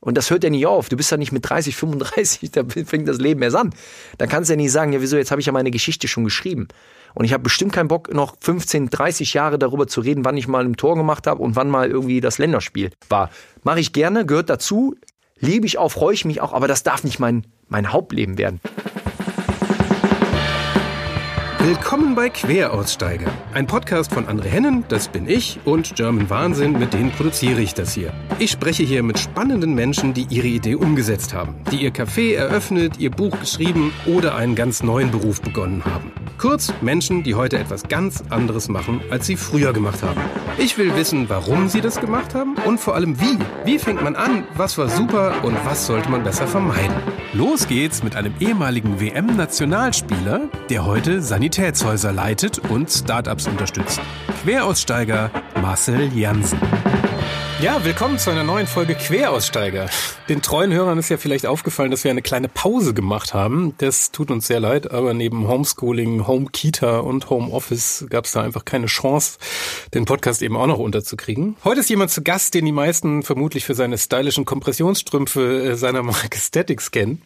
Und das hört ja nicht auf. Du bist ja nicht mit 30, 35, da fängt das Leben erst an. Dann kannst du ja nicht sagen, ja wieso, jetzt habe ich ja meine Geschichte schon geschrieben. Und ich habe bestimmt keinen Bock, noch 15, 30 Jahre darüber zu reden, wann ich mal ein Tor gemacht habe und wann mal irgendwie das Länderspiel war. Mache ich gerne, gehört dazu, liebe ich auch, freue ich mich auch, aber das darf nicht mein, mein Hauptleben werden. Willkommen bei Queraussteiger, ein Podcast von André Hennen, das bin ich, und German Wahnsinn, mit denen produziere ich das hier. Ich spreche hier mit spannenden Menschen, die ihre Idee umgesetzt haben, die ihr Café eröffnet, ihr Buch geschrieben oder einen ganz neuen Beruf begonnen haben. Kurz Menschen, die heute etwas ganz anderes machen, als sie früher gemacht haben. Ich will wissen, warum sie das gemacht haben und vor allem wie. Wie fängt man an, was war super und was sollte man besser vermeiden. Los geht's mit einem ehemaligen WM-Nationalspieler, der heute Sanitätshäuser leitet und Startups unterstützt. Queraussteiger Marcel Jansen. Ja, willkommen zu einer neuen Folge Queraussteiger. Den treuen Hörern ist ja vielleicht aufgefallen, dass wir eine kleine Pause gemacht haben. Das tut uns sehr leid, aber neben Homeschooling, Home Kita und Home Office gab es da einfach keine Chance, den Podcast eben auch noch unterzukriegen. Heute ist jemand zu Gast, den die meisten vermutlich für seine stylischen Kompressionsstrümpfe äh, seiner Marke Statics kennen.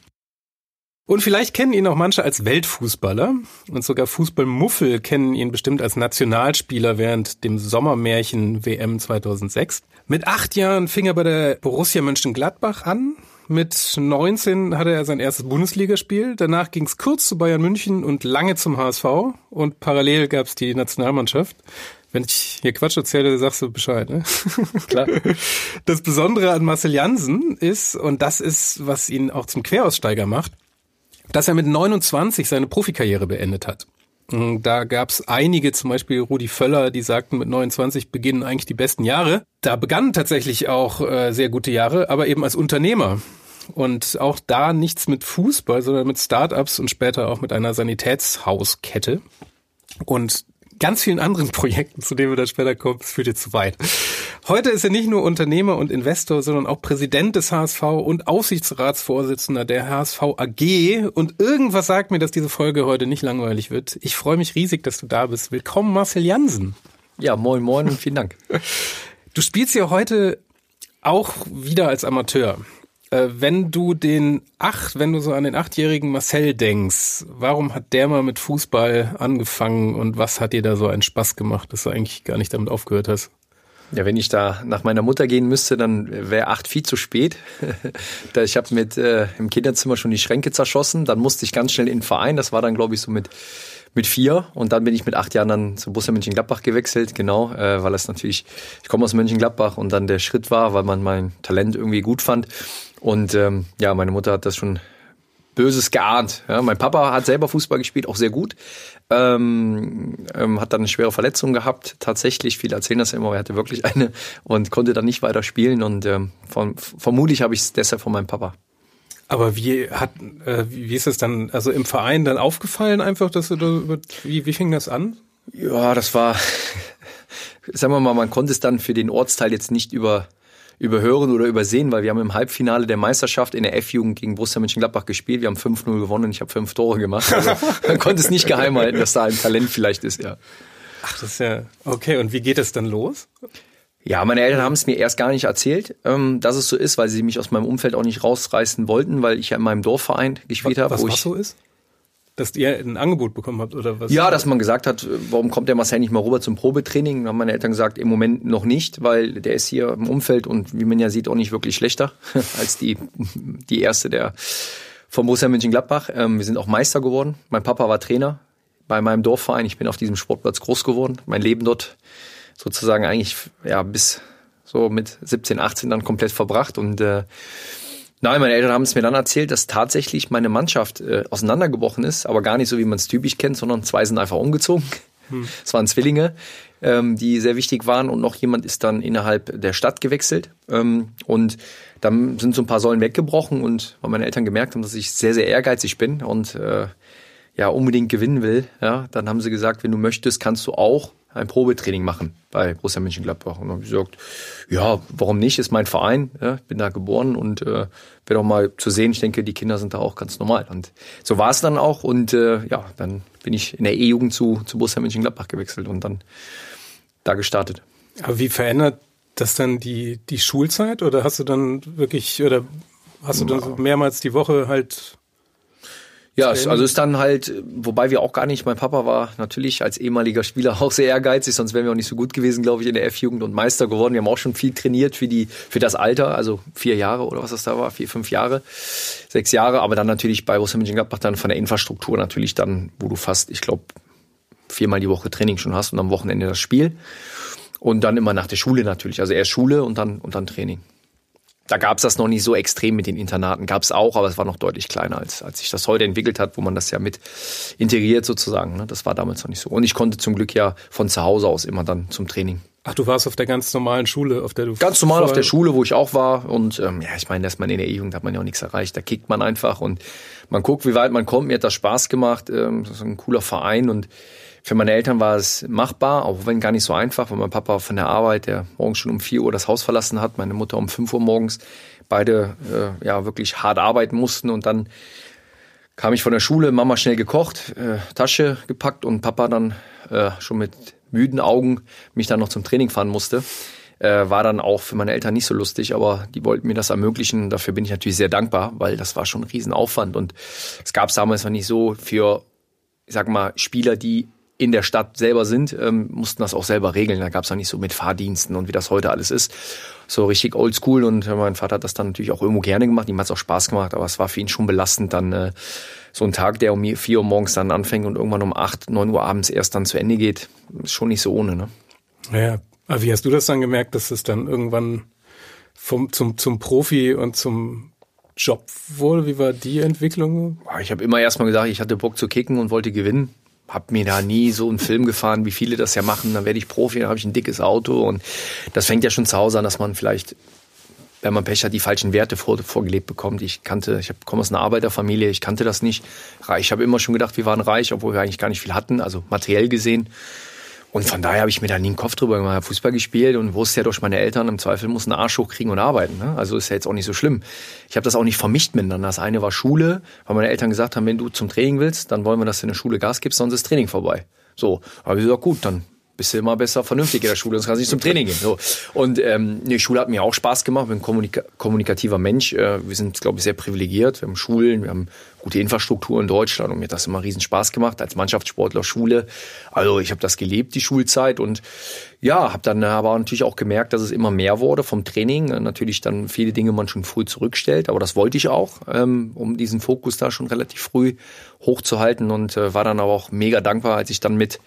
Und vielleicht kennen ihn auch manche als Weltfußballer und sogar Fußballmuffel kennen ihn bestimmt als Nationalspieler während dem Sommermärchen WM 2006. Mit acht Jahren fing er bei der Borussia Mönchengladbach an. Mit 19 hatte er sein erstes Bundesligaspiel. Danach ging es kurz zu Bayern München und lange zum HSV. Und parallel gab es die Nationalmannschaft. Wenn ich hier Quatsch erzähle, sagst du Bescheid, ne? Klar. Das Besondere an Marcel Jansen ist, und das ist, was ihn auch zum Queraussteiger macht, dass er mit 29 seine Profikarriere beendet hat. Da gab es einige, zum Beispiel Rudi Völler, die sagten, mit 29 beginnen eigentlich die besten Jahre. Da begannen tatsächlich auch äh, sehr gute Jahre, aber eben als Unternehmer. Und auch da nichts mit Fußball, sondern mit Startups und später auch mit einer Sanitätshauskette. Und ganz vielen anderen Projekten, zu denen wir dann später kommen, das führt jetzt zu weit. Heute ist er nicht nur Unternehmer und Investor, sondern auch Präsident des HSV und Aufsichtsratsvorsitzender der HSV AG. Und irgendwas sagt mir, dass diese Folge heute nicht langweilig wird. Ich freue mich riesig, dass du da bist. Willkommen, Marcel Jansen. Ja, moin, moin und vielen Dank. Du spielst ja heute auch wieder als Amateur. Äh, wenn du den acht, wenn du so an den achtjährigen Marcel denkst, warum hat der mal mit Fußball angefangen und was hat dir da so einen Spaß gemacht, dass du eigentlich gar nicht damit aufgehört hast? Ja, wenn ich da nach meiner Mutter gehen müsste, dann wäre acht viel zu spät. ich habe mit äh, im Kinderzimmer schon die Schränke zerschossen. Dann musste ich ganz schnell in den Verein. Das war dann, glaube ich, so mit mit vier und dann bin ich mit acht Jahren dann zu Borussia Mönchengladbach gewechselt, genau, äh, weil es natürlich, ich komme aus Mönchengladbach und dann der Schritt war, weil man mein Talent irgendwie gut fand und ähm, ja, meine Mutter hat das schon Böses geahnt. Ja, mein Papa hat selber Fußball gespielt, auch sehr gut. Ähm, ähm, hat dann eine schwere Verletzung gehabt, tatsächlich. Viele erzählen das ja immer, er hatte wirklich eine und konnte dann nicht weiter spielen. Und ähm, von, vermutlich habe ich es deshalb von meinem Papa. Aber wie hat, äh, wie ist es dann, also im Verein dann aufgefallen einfach, dass du da, wie, wie fing das an? Ja, das war, sagen wir mal, man konnte es dann für den Ortsteil jetzt nicht über überhören oder übersehen, weil wir haben im Halbfinale der Meisterschaft in der F-Jugend gegen Borussia Mönchengladbach gespielt. Wir haben 5-0 gewonnen und ich habe fünf Tore gemacht. Also man konnte es nicht geheim halten, dass da ein Talent vielleicht ist, ja. Ach, das ist ja okay. Und wie geht es dann los? Ja, meine Eltern haben es mir erst gar nicht erzählt, ähm, dass es so ist, weil sie mich aus meinem Umfeld auch nicht rausreißen wollten, weil ich ja in meinem Dorfverein gespielt habe. Was, wo was ich, so ist? Dass ihr ein Angebot bekommen habt oder was? Ja, dass man gesagt hat, warum kommt der Marcel nicht mal rüber zum Probetraining? Dann haben meine Eltern gesagt, im Moment noch nicht, weil der ist hier im Umfeld und wie man ja sieht, auch nicht wirklich schlechter als die, die erste der vom Borussia Mönchengladbach. Ähm, wir sind auch Meister geworden. Mein Papa war Trainer bei meinem Dorfverein. Ich bin auf diesem Sportplatz groß geworden. Mein Leben dort sozusagen eigentlich ja bis so mit 17, 18 dann komplett verbracht und äh, Nein, meine Eltern haben es mir dann erzählt, dass tatsächlich meine Mannschaft äh, auseinandergebrochen ist, aber gar nicht so, wie man es typisch kennt, sondern zwei sind einfach umgezogen. Hm. Es waren Zwillinge, ähm, die sehr wichtig waren und noch jemand ist dann innerhalb der Stadt gewechselt. Ähm, und dann sind so ein paar Säulen weggebrochen und weil meine Eltern gemerkt haben, dass ich sehr, sehr ehrgeizig bin und äh, ja unbedingt gewinnen will, ja, dann haben sie gesagt, wenn du möchtest, kannst du auch ein Probetraining machen bei Borussia Mönchengladbach. Und dann habe ich gesagt, ja, warum nicht? Ist mein Verein, ja, bin da geboren und äh, wäre auch mal zu sehen. Ich denke, die Kinder sind da auch ganz normal. Und so war es dann auch. Und äh, ja, dann bin ich in der E-Jugend zu, zu Borussia Mönchengladbach gewechselt und dann da gestartet. Aber wie verändert das dann die, die Schulzeit oder hast du dann wirklich, oder hast du dann so mehrmals die Woche halt ja, also ist dann halt, wobei wir auch gar nicht, mein Papa war natürlich als ehemaliger Spieler auch sehr ehrgeizig, sonst wären wir auch nicht so gut gewesen, glaube ich, in der F-Jugend und Meister geworden. Wir haben auch schon viel trainiert für die, für das Alter, also vier Jahre oder was das da war, vier, fünf Jahre, sechs Jahre, aber dann natürlich bei Borussia Mönchengladbach dann von der Infrastruktur natürlich dann, wo du fast, ich glaube, viermal die Woche Training schon hast und am Wochenende das Spiel. Und dann immer nach der Schule natürlich. Also erst Schule und dann, und dann Training. Da gab es das noch nicht so extrem mit den Internaten. Gab es auch, aber es war noch deutlich kleiner, als, als sich das heute entwickelt hat, wo man das ja mit integriert sozusagen. Ne? Das war damals noch nicht so. Und ich konnte zum Glück ja von zu Hause aus immer dann zum Training. Ach, du warst auf der ganz normalen Schule, auf der du ganz normal auf der Schule, wo ich auch war. Und ähm, ja, ich meine, dass man in der E-Jugend hat man ja auch nichts erreicht. Da kickt man einfach und man guckt, wie weit man kommt. Mir hat das Spaß gemacht. Ähm, das ist ein cooler Verein und für meine Eltern war es machbar, auch wenn gar nicht so einfach, weil mein Papa von der Arbeit, der morgens schon um 4 Uhr das Haus verlassen hat, meine Mutter um 5 Uhr morgens, beide äh, ja wirklich hart arbeiten mussten und dann kam ich von der Schule, Mama schnell gekocht, äh, Tasche gepackt und Papa dann äh, schon mit müden Augen mich dann noch zum Training fahren musste. Äh, war dann auch für meine Eltern nicht so lustig, aber die wollten mir das ermöglichen. Dafür bin ich natürlich sehr dankbar, weil das war schon ein Riesenaufwand und es gab es damals noch nicht so für, ich sag mal, Spieler, die in der Stadt selber sind, ähm, mussten das auch selber regeln. Da gab es auch nicht so mit Fahrdiensten und wie das heute alles ist. So richtig oldschool und mein Vater hat das dann natürlich auch irgendwo gerne gemacht. Ihm hat es auch Spaß gemacht, aber es war für ihn schon belastend, dann äh, so ein Tag, der um vier Uhr morgens dann anfängt und irgendwann um acht, neun Uhr abends erst dann zu Ende geht, ist schon nicht so ohne. Ne? Ja, aber wie hast du das dann gemerkt, dass es dann irgendwann vom, zum, zum Profi und zum Job wurde? Wie war die Entwicklung? Ich habe immer erstmal gesagt, ich hatte Bock zu kicken und wollte gewinnen habe mir da nie so einen Film gefahren, wie viele das ja machen. Dann werde ich Profi, dann habe ich ein dickes Auto und das fängt ja schon zu Hause an, dass man vielleicht, wenn man Pech hat, die falschen Werte vor, vorgelebt bekommt. Ich kannte, ich komme aus einer Arbeiterfamilie, ich kannte das nicht. Ich habe immer schon gedacht, wir waren reich, obwohl wir eigentlich gar nicht viel hatten, also materiell gesehen. Und von daher habe ich mir da nie einen Kopf drüber gemacht. Fußball gespielt und wusste ja durch meine Eltern, im Zweifel muss einen Arsch hochkriegen und arbeiten. Ne? Also ist ja jetzt auch nicht so schlimm. Ich habe das auch nicht vermischt miteinander. Das eine war Schule, weil meine Eltern gesagt haben, wenn du zum Training willst, dann wollen wir, dass du in der Schule Gas gibst, sonst ist Training vorbei. So, aber ich gesagt, gut, dann bist du immer besser vernünftig in der Schule, sonst kannst du nicht zum Training gehen. So. Und ähm, die Schule hat mir auch Spaß gemacht, ich bin ein kommunika kommunikativer Mensch. Äh, wir sind, glaube ich, sehr privilegiert. Wir haben Schulen, wir haben gute Infrastruktur in Deutschland und mir hat das immer riesen Spaß gemacht als Mannschaftssportler Schule. Also ich habe das gelebt, die Schulzeit und ja, habe dann aber natürlich auch gemerkt, dass es immer mehr wurde vom Training. Natürlich dann viele Dinge man schon früh zurückstellt, aber das wollte ich auch, ähm, um diesen Fokus da schon relativ früh hochzuhalten und äh, war dann aber auch mega dankbar, als ich dann mit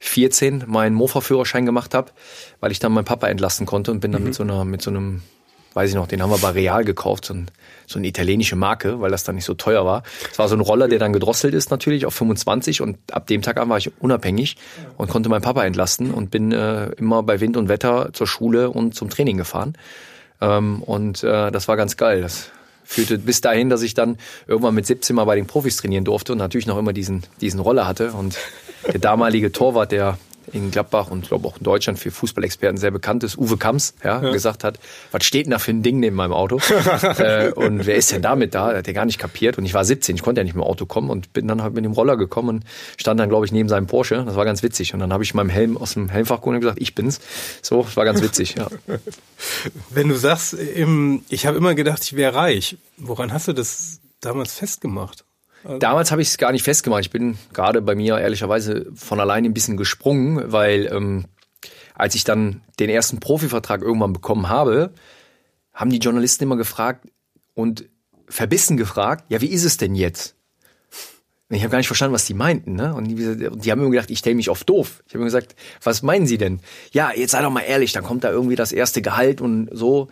14 meinen Mofa-Führerschein gemacht habe, weil ich dann meinen Papa entlassen konnte und bin dann mhm. mit so einer, mit so einem, weiß ich noch, den haben wir bei Real gekauft, so, ein, so eine italienische Marke, weil das dann nicht so teuer war. Es war so ein Roller, der dann gedrosselt ist natürlich auf 25 und ab dem Tag an war ich unabhängig und konnte meinen Papa entlasten und bin äh, immer bei Wind und Wetter zur Schule und zum Training gefahren. Ähm, und äh, das war ganz geil. Das führte bis dahin, dass ich dann irgendwann mit 17 mal bei den Profis trainieren durfte und natürlich noch immer diesen, diesen Roller hatte. Und der damalige Torwart, der in Gladbach und glaube auch in Deutschland für Fußballexperten sehr bekannt ist, Uwe Kamps, ja, ja. gesagt hat, was steht denn da für ein Ding neben meinem Auto? äh, und wer ist denn damit da? Hat er gar nicht kapiert. Und ich war 17, ich konnte ja nicht mit dem Auto kommen und bin dann halt mit dem Roller gekommen und stand dann, glaube ich, neben seinem Porsche. Das war ganz witzig. Und dann habe ich meinem Helm aus dem Helmfach geholt und gesagt, ich bin's. So, das war ganz witzig, ja. Wenn du sagst, ich habe immer gedacht, ich wäre reich, woran hast du das damals festgemacht? Also Damals habe ich es gar nicht festgemacht. Ich bin gerade bei mir ehrlicherweise von alleine ein bisschen gesprungen, weil ähm, als ich dann den ersten Profivertrag irgendwann bekommen habe, haben die Journalisten immer gefragt und verbissen gefragt, ja, wie ist es denn jetzt? Ich habe gar nicht verstanden, was die meinten. Ne? Und die, die haben immer gedacht, ich stelle mich auf doof. Ich habe mir gesagt, was meinen Sie denn? Ja, jetzt sei doch mal ehrlich, dann kommt da irgendwie das erste Gehalt und so.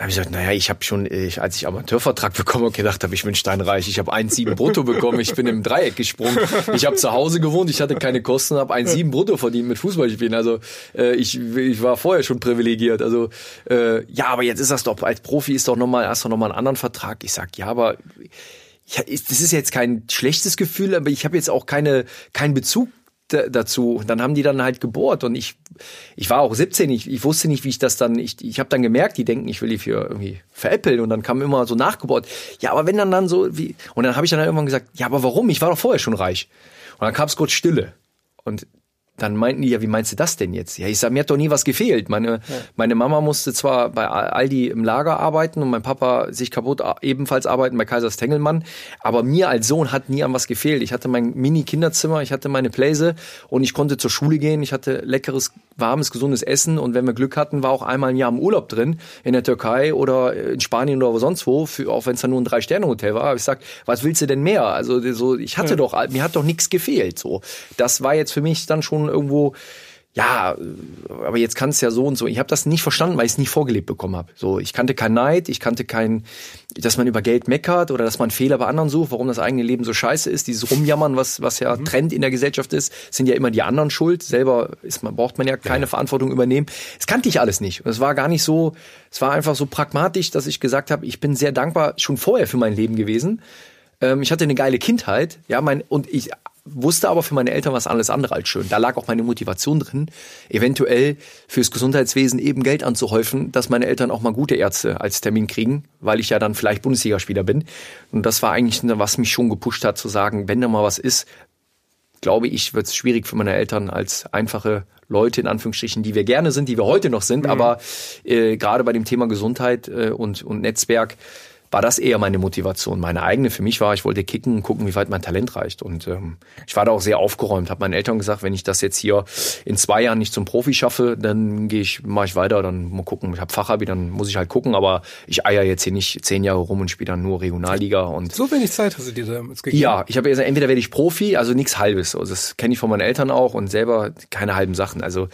Da habe ich gesagt, naja, ich habe schon, ich, als ich Amateurvertrag bekommen habe, gedacht habe, ich bin steinreich. Ich habe 1,7 brutto bekommen, ich bin im Dreieck gesprungen. Ich habe zu Hause gewohnt, ich hatte keine Kosten, habe 1,7 brutto verdient mit Fußballspielen. Also äh, ich, ich war vorher schon privilegiert. Also äh, ja, aber jetzt ist das doch, als Profi ist doch nochmal, hast du nochmal einen anderen Vertrag. Ich sag, ja, aber ja, das ist jetzt kein schlechtes Gefühl, aber ich habe jetzt auch keine keinen Bezug dazu. Dann haben die dann halt gebohrt und ich, ich war auch 17, ich, ich wusste nicht, wie ich das dann, ich, ich habe dann gemerkt, die denken, ich will die für irgendwie veräppeln und dann kam immer so nachgebohrt. Ja, aber wenn dann dann so wie und dann habe ich dann halt irgendwann gesagt, ja, aber warum? Ich war doch vorher schon reich. Und dann kam es kurz Stille und dann meinten die ja, wie meinst du das denn jetzt? Ja, ich sag, mir hat doch nie was gefehlt. Meine, ja. meine Mama musste zwar bei Aldi im Lager arbeiten und mein Papa sich kaputt ebenfalls arbeiten bei Kaisers Tengelmann, aber mir als Sohn hat nie an was gefehlt. Ich hatte mein Mini-Kinderzimmer, ich hatte meine Pläse und ich konnte zur Schule gehen, ich hatte leckeres, warmes, gesundes Essen und wenn wir Glück hatten, war auch einmal ein Jahr im Urlaub drin, in der Türkei oder in Spanien oder sonst wo, für, auch wenn es dann nur ein Drei-Sterne-Hotel war. Aber ich sag, was willst du denn mehr? Also so, ich hatte ja. doch, mir hat doch nichts gefehlt. So, das war jetzt für mich dann schon irgendwo ja, aber jetzt kann es ja so und so. Ich habe das nicht verstanden, weil ich es nicht vorgelebt bekommen habe. So, ich kannte kein Neid, ich kannte kein, dass man über Geld meckert oder dass man Fehler bei anderen sucht, warum das eigene Leben so scheiße ist. Dieses Rumjammern, was was ja mhm. Trend in der Gesellschaft ist, sind ja immer die anderen schuld. Selber ist man braucht man ja keine ja. Verantwortung übernehmen. Das kannte ich alles nicht. Und es war gar nicht so. Es war einfach so pragmatisch, dass ich gesagt habe, ich bin sehr dankbar schon vorher für mein Leben gewesen ähm, ich hatte eine geile Kindheit, ja, mein und ich wusste aber für meine Eltern was alles andere als schön. Da lag auch meine Motivation drin, eventuell fürs Gesundheitswesen eben Geld anzuhäufen, dass meine Eltern auch mal gute Ärzte als Termin kriegen, weil ich ja dann vielleicht Bundesligaspieler bin. Und das war eigentlich, was mich schon gepusht hat, zu sagen, wenn da mal was ist, glaube ich, wird es schwierig für meine Eltern als einfache Leute in Anführungsstrichen, die wir gerne sind, die wir heute noch sind, mhm. aber äh, gerade bei dem Thema Gesundheit äh, und, und Netzwerk war das eher meine Motivation. Meine eigene für mich war, ich wollte kicken und gucken, wie weit mein Talent reicht. Und ähm, ich war da auch sehr aufgeräumt, habe meinen Eltern gesagt, wenn ich das jetzt hier in zwei Jahren nicht zum Profi schaffe, dann gehe ich, mache ich weiter, dann mal gucken. Ich habe Fachabi, dann muss ich halt gucken, aber ich eier jetzt hier nicht zehn Jahre rum und spiele dann nur Regionalliga. Und so wenig Zeit hast du dir da jetzt gegeben? Ja, ich habe gesagt, entweder werde ich Profi, also nichts Halbes. Also das kenne ich von meinen Eltern auch und selber keine halben Sachen. Also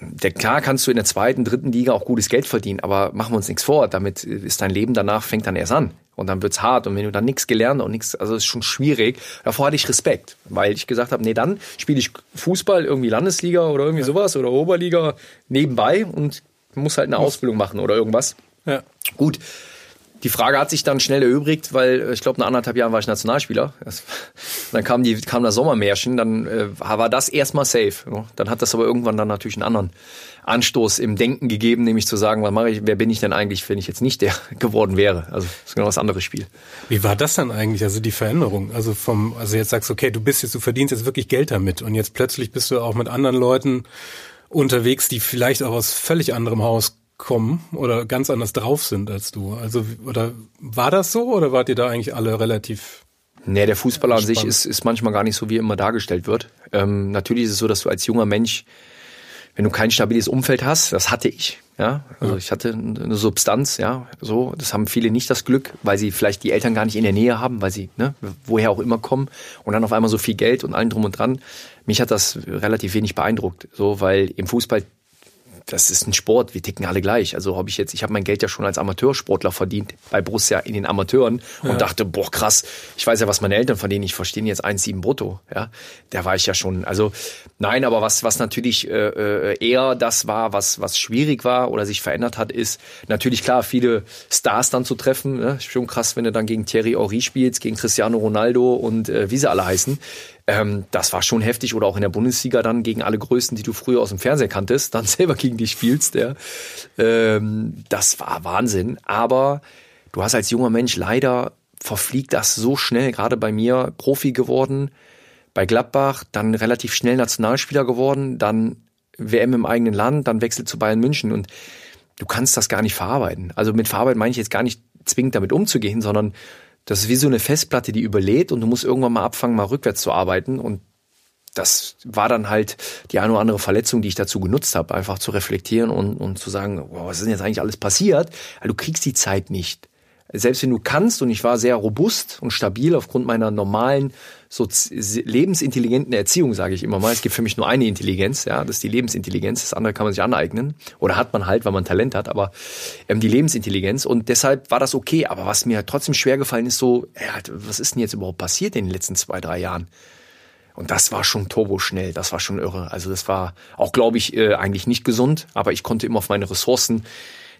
der, klar kannst du in der zweiten, dritten Liga auch gutes Geld verdienen, aber machen wir uns nichts vor. Damit ist dein Leben danach fängt dann erst an. Und dann wird's hart. Und wenn du dann nichts gelernt und nichts, also ist schon schwierig. Davor hatte ich Respekt, weil ich gesagt habe, nee, dann spiele ich Fußball, irgendwie Landesliga oder irgendwie sowas oder Oberliga nebenbei und muss halt eine Ausbildung machen oder irgendwas. Ja. Gut, die Frage hat sich dann schnell erübrigt, weil äh, ich glaube, nach anderthalb Jahren war ich Nationalspieler. dann kam, die, kam das Sommermärchen, dann äh, war das erstmal safe. Dann hat das aber irgendwann dann natürlich einen anderen Anstoß im Denken gegeben, nämlich zu sagen, was mache ich, wer bin ich denn eigentlich, wenn ich jetzt nicht der geworden wäre? Also das ist genau das andere Spiel. Wie war das dann eigentlich, also die Veränderung? Also vom, also jetzt sagst du, okay, du bist jetzt, du verdienst jetzt wirklich Geld damit und jetzt plötzlich bist du auch mit anderen Leuten unterwegs, die vielleicht auch aus völlig anderem Haus kommen oder ganz anders drauf sind als du. Also oder war das so oder wart ihr da eigentlich alle relativ Nee, der Fußballer an sich ist, ist manchmal gar nicht so, wie immer dargestellt wird. Ähm, natürlich ist es so, dass du als junger Mensch, wenn du kein stabiles Umfeld hast, das hatte ich, ja, also ich hatte eine Substanz, ja, so, das haben viele nicht das Glück, weil sie vielleicht die Eltern gar nicht in der Nähe haben, weil sie, ne, woher auch immer kommen und dann auf einmal so viel Geld und allen drum und dran. Mich hat das relativ wenig beeindruckt, so, weil im Fußball das ist ein Sport, wir ticken alle gleich. Also habe ich jetzt, ich habe mein Geld ja schon als Amateursportler verdient, bei Borussia in den Amateuren und ja. dachte, boah, krass, ich weiß ja, was meine Eltern verdienen, ich verstehe jetzt 1,7 brutto. Ja, da war ich ja schon, also nein, aber was, was natürlich äh, äh, eher das war, was, was schwierig war oder sich verändert hat, ist natürlich klar, viele Stars dann zu treffen. Ne? Schon krass, wenn du dann gegen Thierry Henry spielst, gegen Cristiano Ronaldo und äh, wie sie alle heißen. Ähm, das war schon heftig. Oder auch in der Bundesliga dann gegen alle Größten, die du früher aus dem Fernseher kanntest, dann selber gegen dich spielst. Ja. Ähm, das war Wahnsinn. Aber du hast als junger Mensch leider verfliegt das so schnell, gerade bei mir Profi geworden, bei Gladbach, dann relativ schnell Nationalspieler geworden, dann WM im eigenen Land, dann Wechsel zu Bayern München und du kannst das gar nicht verarbeiten. Also mit verarbeiten meine ich jetzt gar nicht zwingend damit umzugehen, sondern das ist wie so eine Festplatte, die überlädt und du musst irgendwann mal abfangen, mal rückwärts zu arbeiten. Und das war dann halt die eine oder andere Verletzung, die ich dazu genutzt habe, einfach zu reflektieren und, und zu sagen, wow, was ist denn jetzt eigentlich alles passiert? Du kriegst die Zeit nicht selbst wenn du kannst, und ich war sehr robust und stabil aufgrund meiner normalen, so lebensintelligenten Erziehung, sage ich immer mal. Es gibt für mich nur eine Intelligenz, ja, das ist die Lebensintelligenz. Das andere kann man sich aneignen oder hat man halt, weil man Talent hat, aber ähm, die Lebensintelligenz. Und deshalb war das okay. Aber was mir trotzdem schwer gefallen ist, so, ja, was ist denn jetzt überhaupt passiert in den letzten zwei, drei Jahren? Und das war schon turboschnell, das war schon irre. Also das war auch, glaube ich, äh, eigentlich nicht gesund, aber ich konnte immer auf meine Ressourcen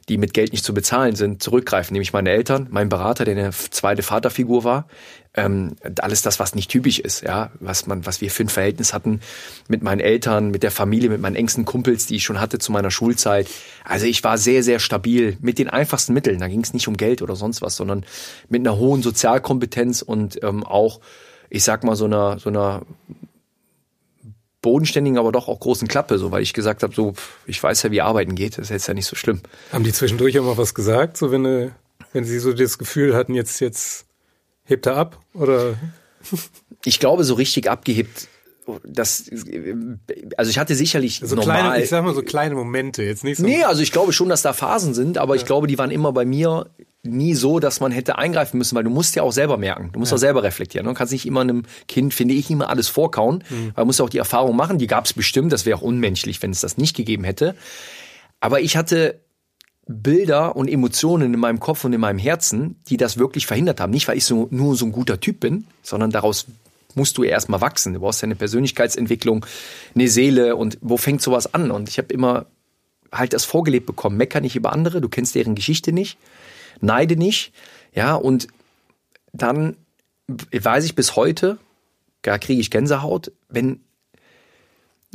die mit Geld nicht zu bezahlen sind, zurückgreifen. Nämlich meine Eltern, mein Berater, der eine zweite Vaterfigur war. Ähm, alles das, was nicht typisch ist, ja, was man, was wir für ein Verhältnis hatten mit meinen Eltern, mit der Familie, mit meinen engsten Kumpels, die ich schon hatte zu meiner Schulzeit. Also ich war sehr, sehr stabil mit den einfachsten Mitteln. Da ging es nicht um Geld oder sonst was, sondern mit einer hohen Sozialkompetenz und ähm, auch, ich sag mal, so einer, so einer bodenständigen, aber doch auch großen Klappe, so weil ich gesagt habe, so ich weiß ja, wie arbeiten geht, das ist jetzt ja nicht so schlimm. Haben die zwischendurch auch mal was gesagt, so wenn äh, wenn sie so das Gefühl hatten, jetzt jetzt hebt er ab oder? Ich glaube, so richtig abgehebt das, also ich hatte sicherlich so normal. Kleine, ich sag mal so kleine Momente, jetzt nicht so. Nee, also ich glaube schon, dass da Phasen sind, aber ja. ich glaube, die waren immer bei mir nie so, dass man hätte eingreifen müssen, weil du musst ja auch selber merken, du musst ja. auch selber reflektieren. Du kannst nicht immer einem Kind, finde ich, immer alles vorkauen, mhm. weil man muss ja auch die Erfahrung machen, die gab es bestimmt, das wäre auch unmenschlich, wenn es das nicht gegeben hätte. Aber ich hatte Bilder und Emotionen in meinem Kopf und in meinem Herzen, die das wirklich verhindert haben. Nicht, weil ich so, nur so ein guter Typ bin, sondern daraus musst du erstmal wachsen. Du brauchst ja eine Persönlichkeitsentwicklung, eine Seele und wo fängt sowas an? Und ich habe immer halt das vorgelebt bekommen. Mecker nicht über andere, du kennst deren Geschichte nicht, neide nicht, ja, und dann weiß ich bis heute, da kriege ich Gänsehaut, wenn,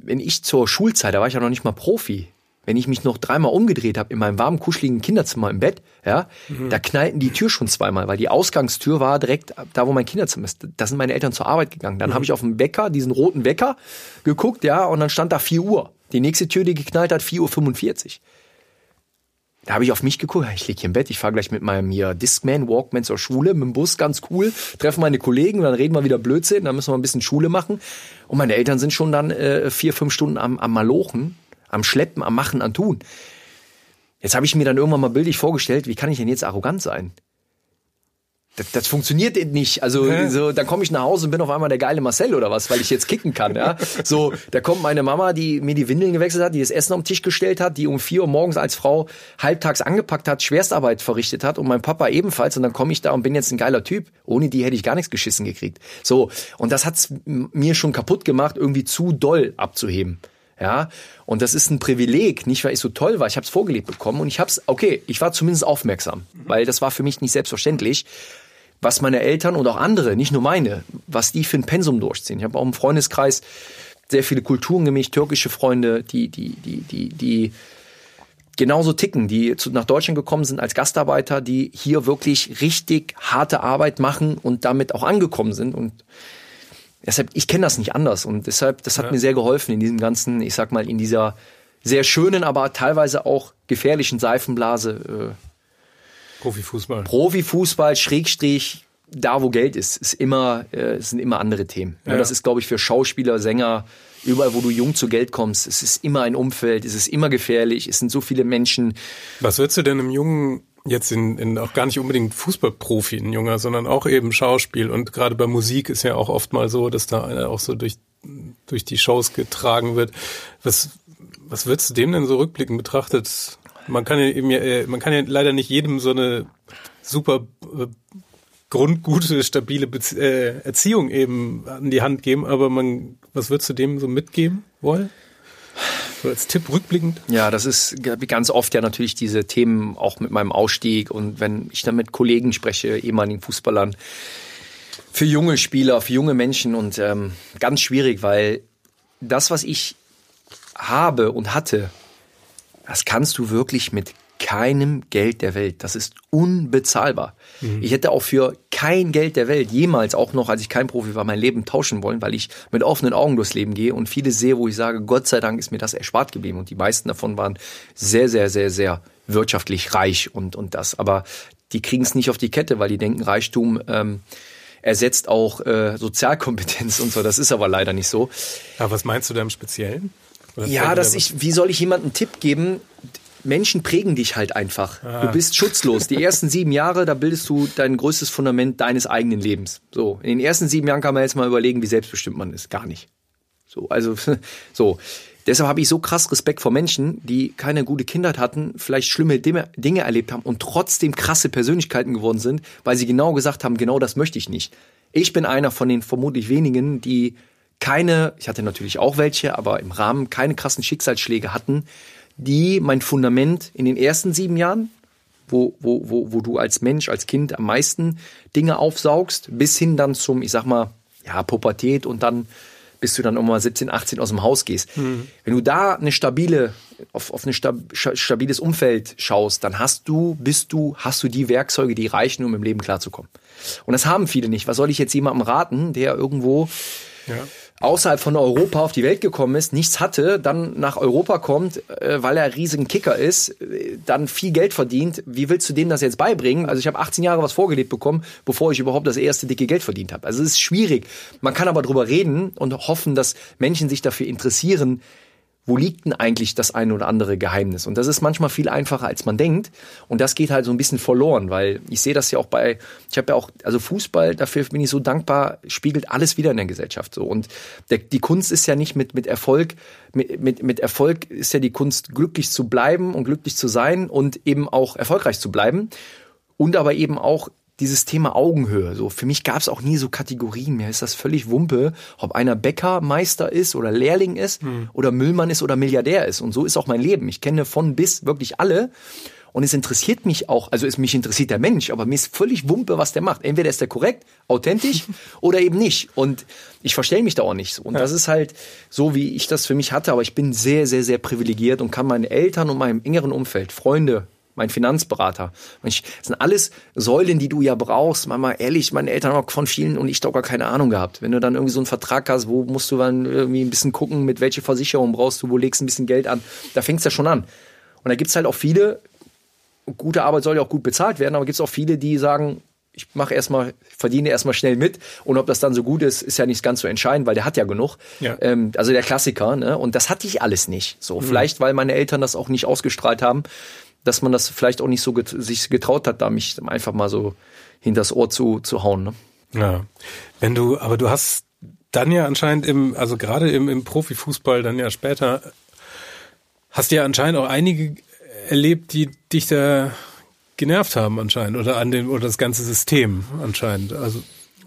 wenn ich zur Schulzeit, da war ich ja noch nicht mal Profi, wenn ich mich noch dreimal umgedreht habe in meinem warmen, kuscheligen Kinderzimmer im Bett, ja, mhm. da knallten die Tür schon zweimal, weil die Ausgangstür war direkt da, wo mein Kinderzimmer ist. Da sind meine Eltern zur Arbeit gegangen. Dann mhm. habe ich auf dem Wecker, diesen roten Wecker, geguckt, ja, und dann stand da 4 Uhr. Die nächste Tür, die geknallt hat, 4.45 Uhr. Da habe ich auf mich geguckt, ich lieg hier im Bett, ich fahre gleich mit meinem hier Discman, Walkman zur Schule, mit dem Bus, ganz cool, treffe meine Kollegen, dann reden wir wieder Blödsinn, dann müssen wir ein bisschen Schule machen. Und meine Eltern sind schon dann äh, vier, fünf Stunden am, am Malochen am Schleppen, am Machen, am Tun. Jetzt habe ich mir dann irgendwann mal bildlich vorgestellt, wie kann ich denn jetzt arrogant sein? Das, das funktioniert nicht. Also so, dann komme ich nach Hause und bin auf einmal der geile Marcel oder was, weil ich jetzt kicken kann. Ja, so da kommt meine Mama, die mir die Windeln gewechselt hat, die das Essen auf den Tisch gestellt hat, die um vier Uhr morgens als Frau halbtags angepackt hat, Schwerstarbeit verrichtet hat und mein Papa ebenfalls. Und dann komme ich da und bin jetzt ein geiler Typ. Ohne die hätte ich gar nichts geschissen gekriegt. So und das hat's mir schon kaputt gemacht, irgendwie zu doll abzuheben. Ja, und das ist ein Privileg, nicht weil ich so toll war, ich habe es vorgelebt bekommen und ich habe es, okay, ich war zumindest aufmerksam, weil das war für mich nicht selbstverständlich, was meine Eltern und auch andere, nicht nur meine, was die für ein Pensum durchziehen. Ich habe auch im Freundeskreis sehr viele Kulturen gemischt, türkische Freunde, die, die, die, die, die genauso ticken, die zu, nach Deutschland gekommen sind als Gastarbeiter, die hier wirklich richtig harte Arbeit machen und damit auch angekommen sind. Und deshalb, ich kenne das nicht anders und deshalb, das hat ja. mir sehr geholfen in diesem ganzen, ich sag mal, in dieser sehr schönen, aber teilweise auch gefährlichen Seifenblase. Äh, Profifußball. Profifußball, Schrägstrich, da wo Geld ist, ist immer, äh, sind immer andere Themen. Ja. Das ist, glaube ich, für Schauspieler, Sänger, überall, wo du jung zu Geld kommst, es ist immer ein Umfeld, es ist immer gefährlich, es sind so viele Menschen. Was würdest du denn im jungen jetzt in, in auch gar nicht unbedingt Fußballprofi, ein Junger, sondern auch eben Schauspiel. Und gerade bei Musik ist ja auch oft mal so, dass da einer auch so durch, durch die Shows getragen wird. Was, was würdest du dem denn so rückblickend betrachtet? Man kann ja eben, äh, man kann ja leider nicht jedem so eine super äh, grundgute, stabile Bezie äh, Erziehung eben an die Hand geben, aber man, was würdest du dem so mitgeben wollen? So als Tipp rückblickend? Ja, das ist ganz oft ja natürlich diese Themen auch mit meinem Ausstieg und wenn ich dann mit Kollegen spreche, ehemaligen Fußballern, für junge Spieler, für junge Menschen und ähm, ganz schwierig, weil das, was ich habe und hatte, das kannst du wirklich mit keinem Geld der Welt. Das ist unbezahlbar. Mhm. Ich hätte auch für kein Geld der Welt jemals, auch noch als ich kein Profi war, mein Leben tauschen wollen, weil ich mit offenen Augen durchs Leben gehe und viele sehe, wo ich sage, Gott sei Dank ist mir das erspart geblieben. Und die meisten davon waren sehr, sehr, sehr, sehr wirtschaftlich reich und, und das. Aber die kriegen es nicht auf die Kette, weil die denken, Reichtum ähm, ersetzt auch äh, Sozialkompetenz und so. Das ist aber leider nicht so. Aber was meinst du da im Speziellen? ja, dass ich, wie soll ich jemandem einen Tipp geben? Menschen prägen dich halt einfach. Ah. Du bist schutzlos. Die ersten sieben Jahre, da bildest du dein größtes Fundament deines eigenen Lebens. So, in den ersten sieben Jahren kann man jetzt mal überlegen, wie selbstbestimmt man ist. Gar nicht. So, also so. Deshalb habe ich so krass Respekt vor Menschen, die keine gute Kindheit hatten, vielleicht schlimme Dinge erlebt haben und trotzdem krasse Persönlichkeiten geworden sind, weil sie genau gesagt haben, genau das möchte ich nicht. Ich bin einer von den vermutlich wenigen, die keine, ich hatte natürlich auch welche, aber im Rahmen keine krassen Schicksalsschläge hatten, die mein Fundament in den ersten sieben Jahren, wo, wo, wo, wo du als Mensch, als Kind am meisten Dinge aufsaugst, bis hin dann zum, ich sag mal, ja, Pubertät und dann bis du dann um mal 17, 18 aus dem Haus gehst. Mhm. Wenn du da eine stabile, auf, auf ein stab, stabiles Umfeld schaust, dann hast du, bist du, hast du die Werkzeuge, die reichen, um im Leben klarzukommen. Und das haben viele nicht. Was soll ich jetzt jemandem raten, der irgendwo ja außerhalb von Europa auf die Welt gekommen ist, nichts hatte, dann nach Europa kommt, äh, weil er riesigen Kicker ist, äh, dann viel Geld verdient. Wie willst du dem das jetzt beibringen? Also ich habe 18 Jahre was vorgelebt bekommen, bevor ich überhaupt das erste dicke Geld verdient habe. Also es ist schwierig. Man kann aber drüber reden und hoffen, dass Menschen sich dafür interessieren, wo liegt denn eigentlich das eine oder andere Geheimnis? Und das ist manchmal viel einfacher, als man denkt. Und das geht halt so ein bisschen verloren, weil ich sehe das ja auch bei, ich habe ja auch, also Fußball, dafür bin ich so dankbar, spiegelt alles wieder in der Gesellschaft so. Und der, die Kunst ist ja nicht mit, mit Erfolg, mit, mit, mit Erfolg ist ja die Kunst, glücklich zu bleiben und glücklich zu sein und eben auch erfolgreich zu bleiben. Und aber eben auch dieses Thema Augenhöhe. So für mich gab es auch nie so Kategorien. Mir ist das völlig Wumpe, ob einer Bäckermeister ist oder Lehrling ist hm. oder Müllmann ist oder Milliardär ist. Und so ist auch mein Leben. Ich kenne von bis wirklich alle. Und es interessiert mich auch, also es mich interessiert der Mensch, aber mir ist völlig Wumpe, was der macht. Entweder ist der korrekt, authentisch oder eben nicht. Und ich verstelle mich da auch nicht so. Und ja. das ist halt so, wie ich das für mich hatte. Aber ich bin sehr, sehr, sehr privilegiert und kann meinen Eltern und meinem engeren Umfeld, Freunde, mein Finanzberater. das sind alles Säulen, die du ja brauchst. Mal ehrlich, meine Eltern haben von vielen und ich da gar keine Ahnung gehabt. Wenn du dann irgendwie so einen Vertrag hast, wo musst du dann irgendwie ein bisschen gucken, mit welche Versicherung brauchst du, wo legst du ein bisschen Geld an. Da fängt's ja schon an. Und da gibt's halt auch viele, gute Arbeit soll ja auch gut bezahlt werden, aber gibt's auch viele, die sagen, ich mache erstmal, verdiene erstmal schnell mit und ob das dann so gut ist, ist ja nicht ganz so entscheidend, weil der hat ja genug. Ja. Ähm, also der Klassiker, ne? Und das hatte ich alles nicht. So, mhm. vielleicht, weil meine Eltern das auch nicht ausgestrahlt haben dass man das vielleicht auch nicht so get sich getraut hat, da mich einfach mal so hinters Ohr zu, zu hauen. Ne? Ja. Wenn du, aber du hast dann ja anscheinend im, also gerade im, im Profifußball dann ja später, hast ja anscheinend auch einige erlebt, die dich da genervt haben anscheinend oder an dem oder das ganze System anscheinend. Also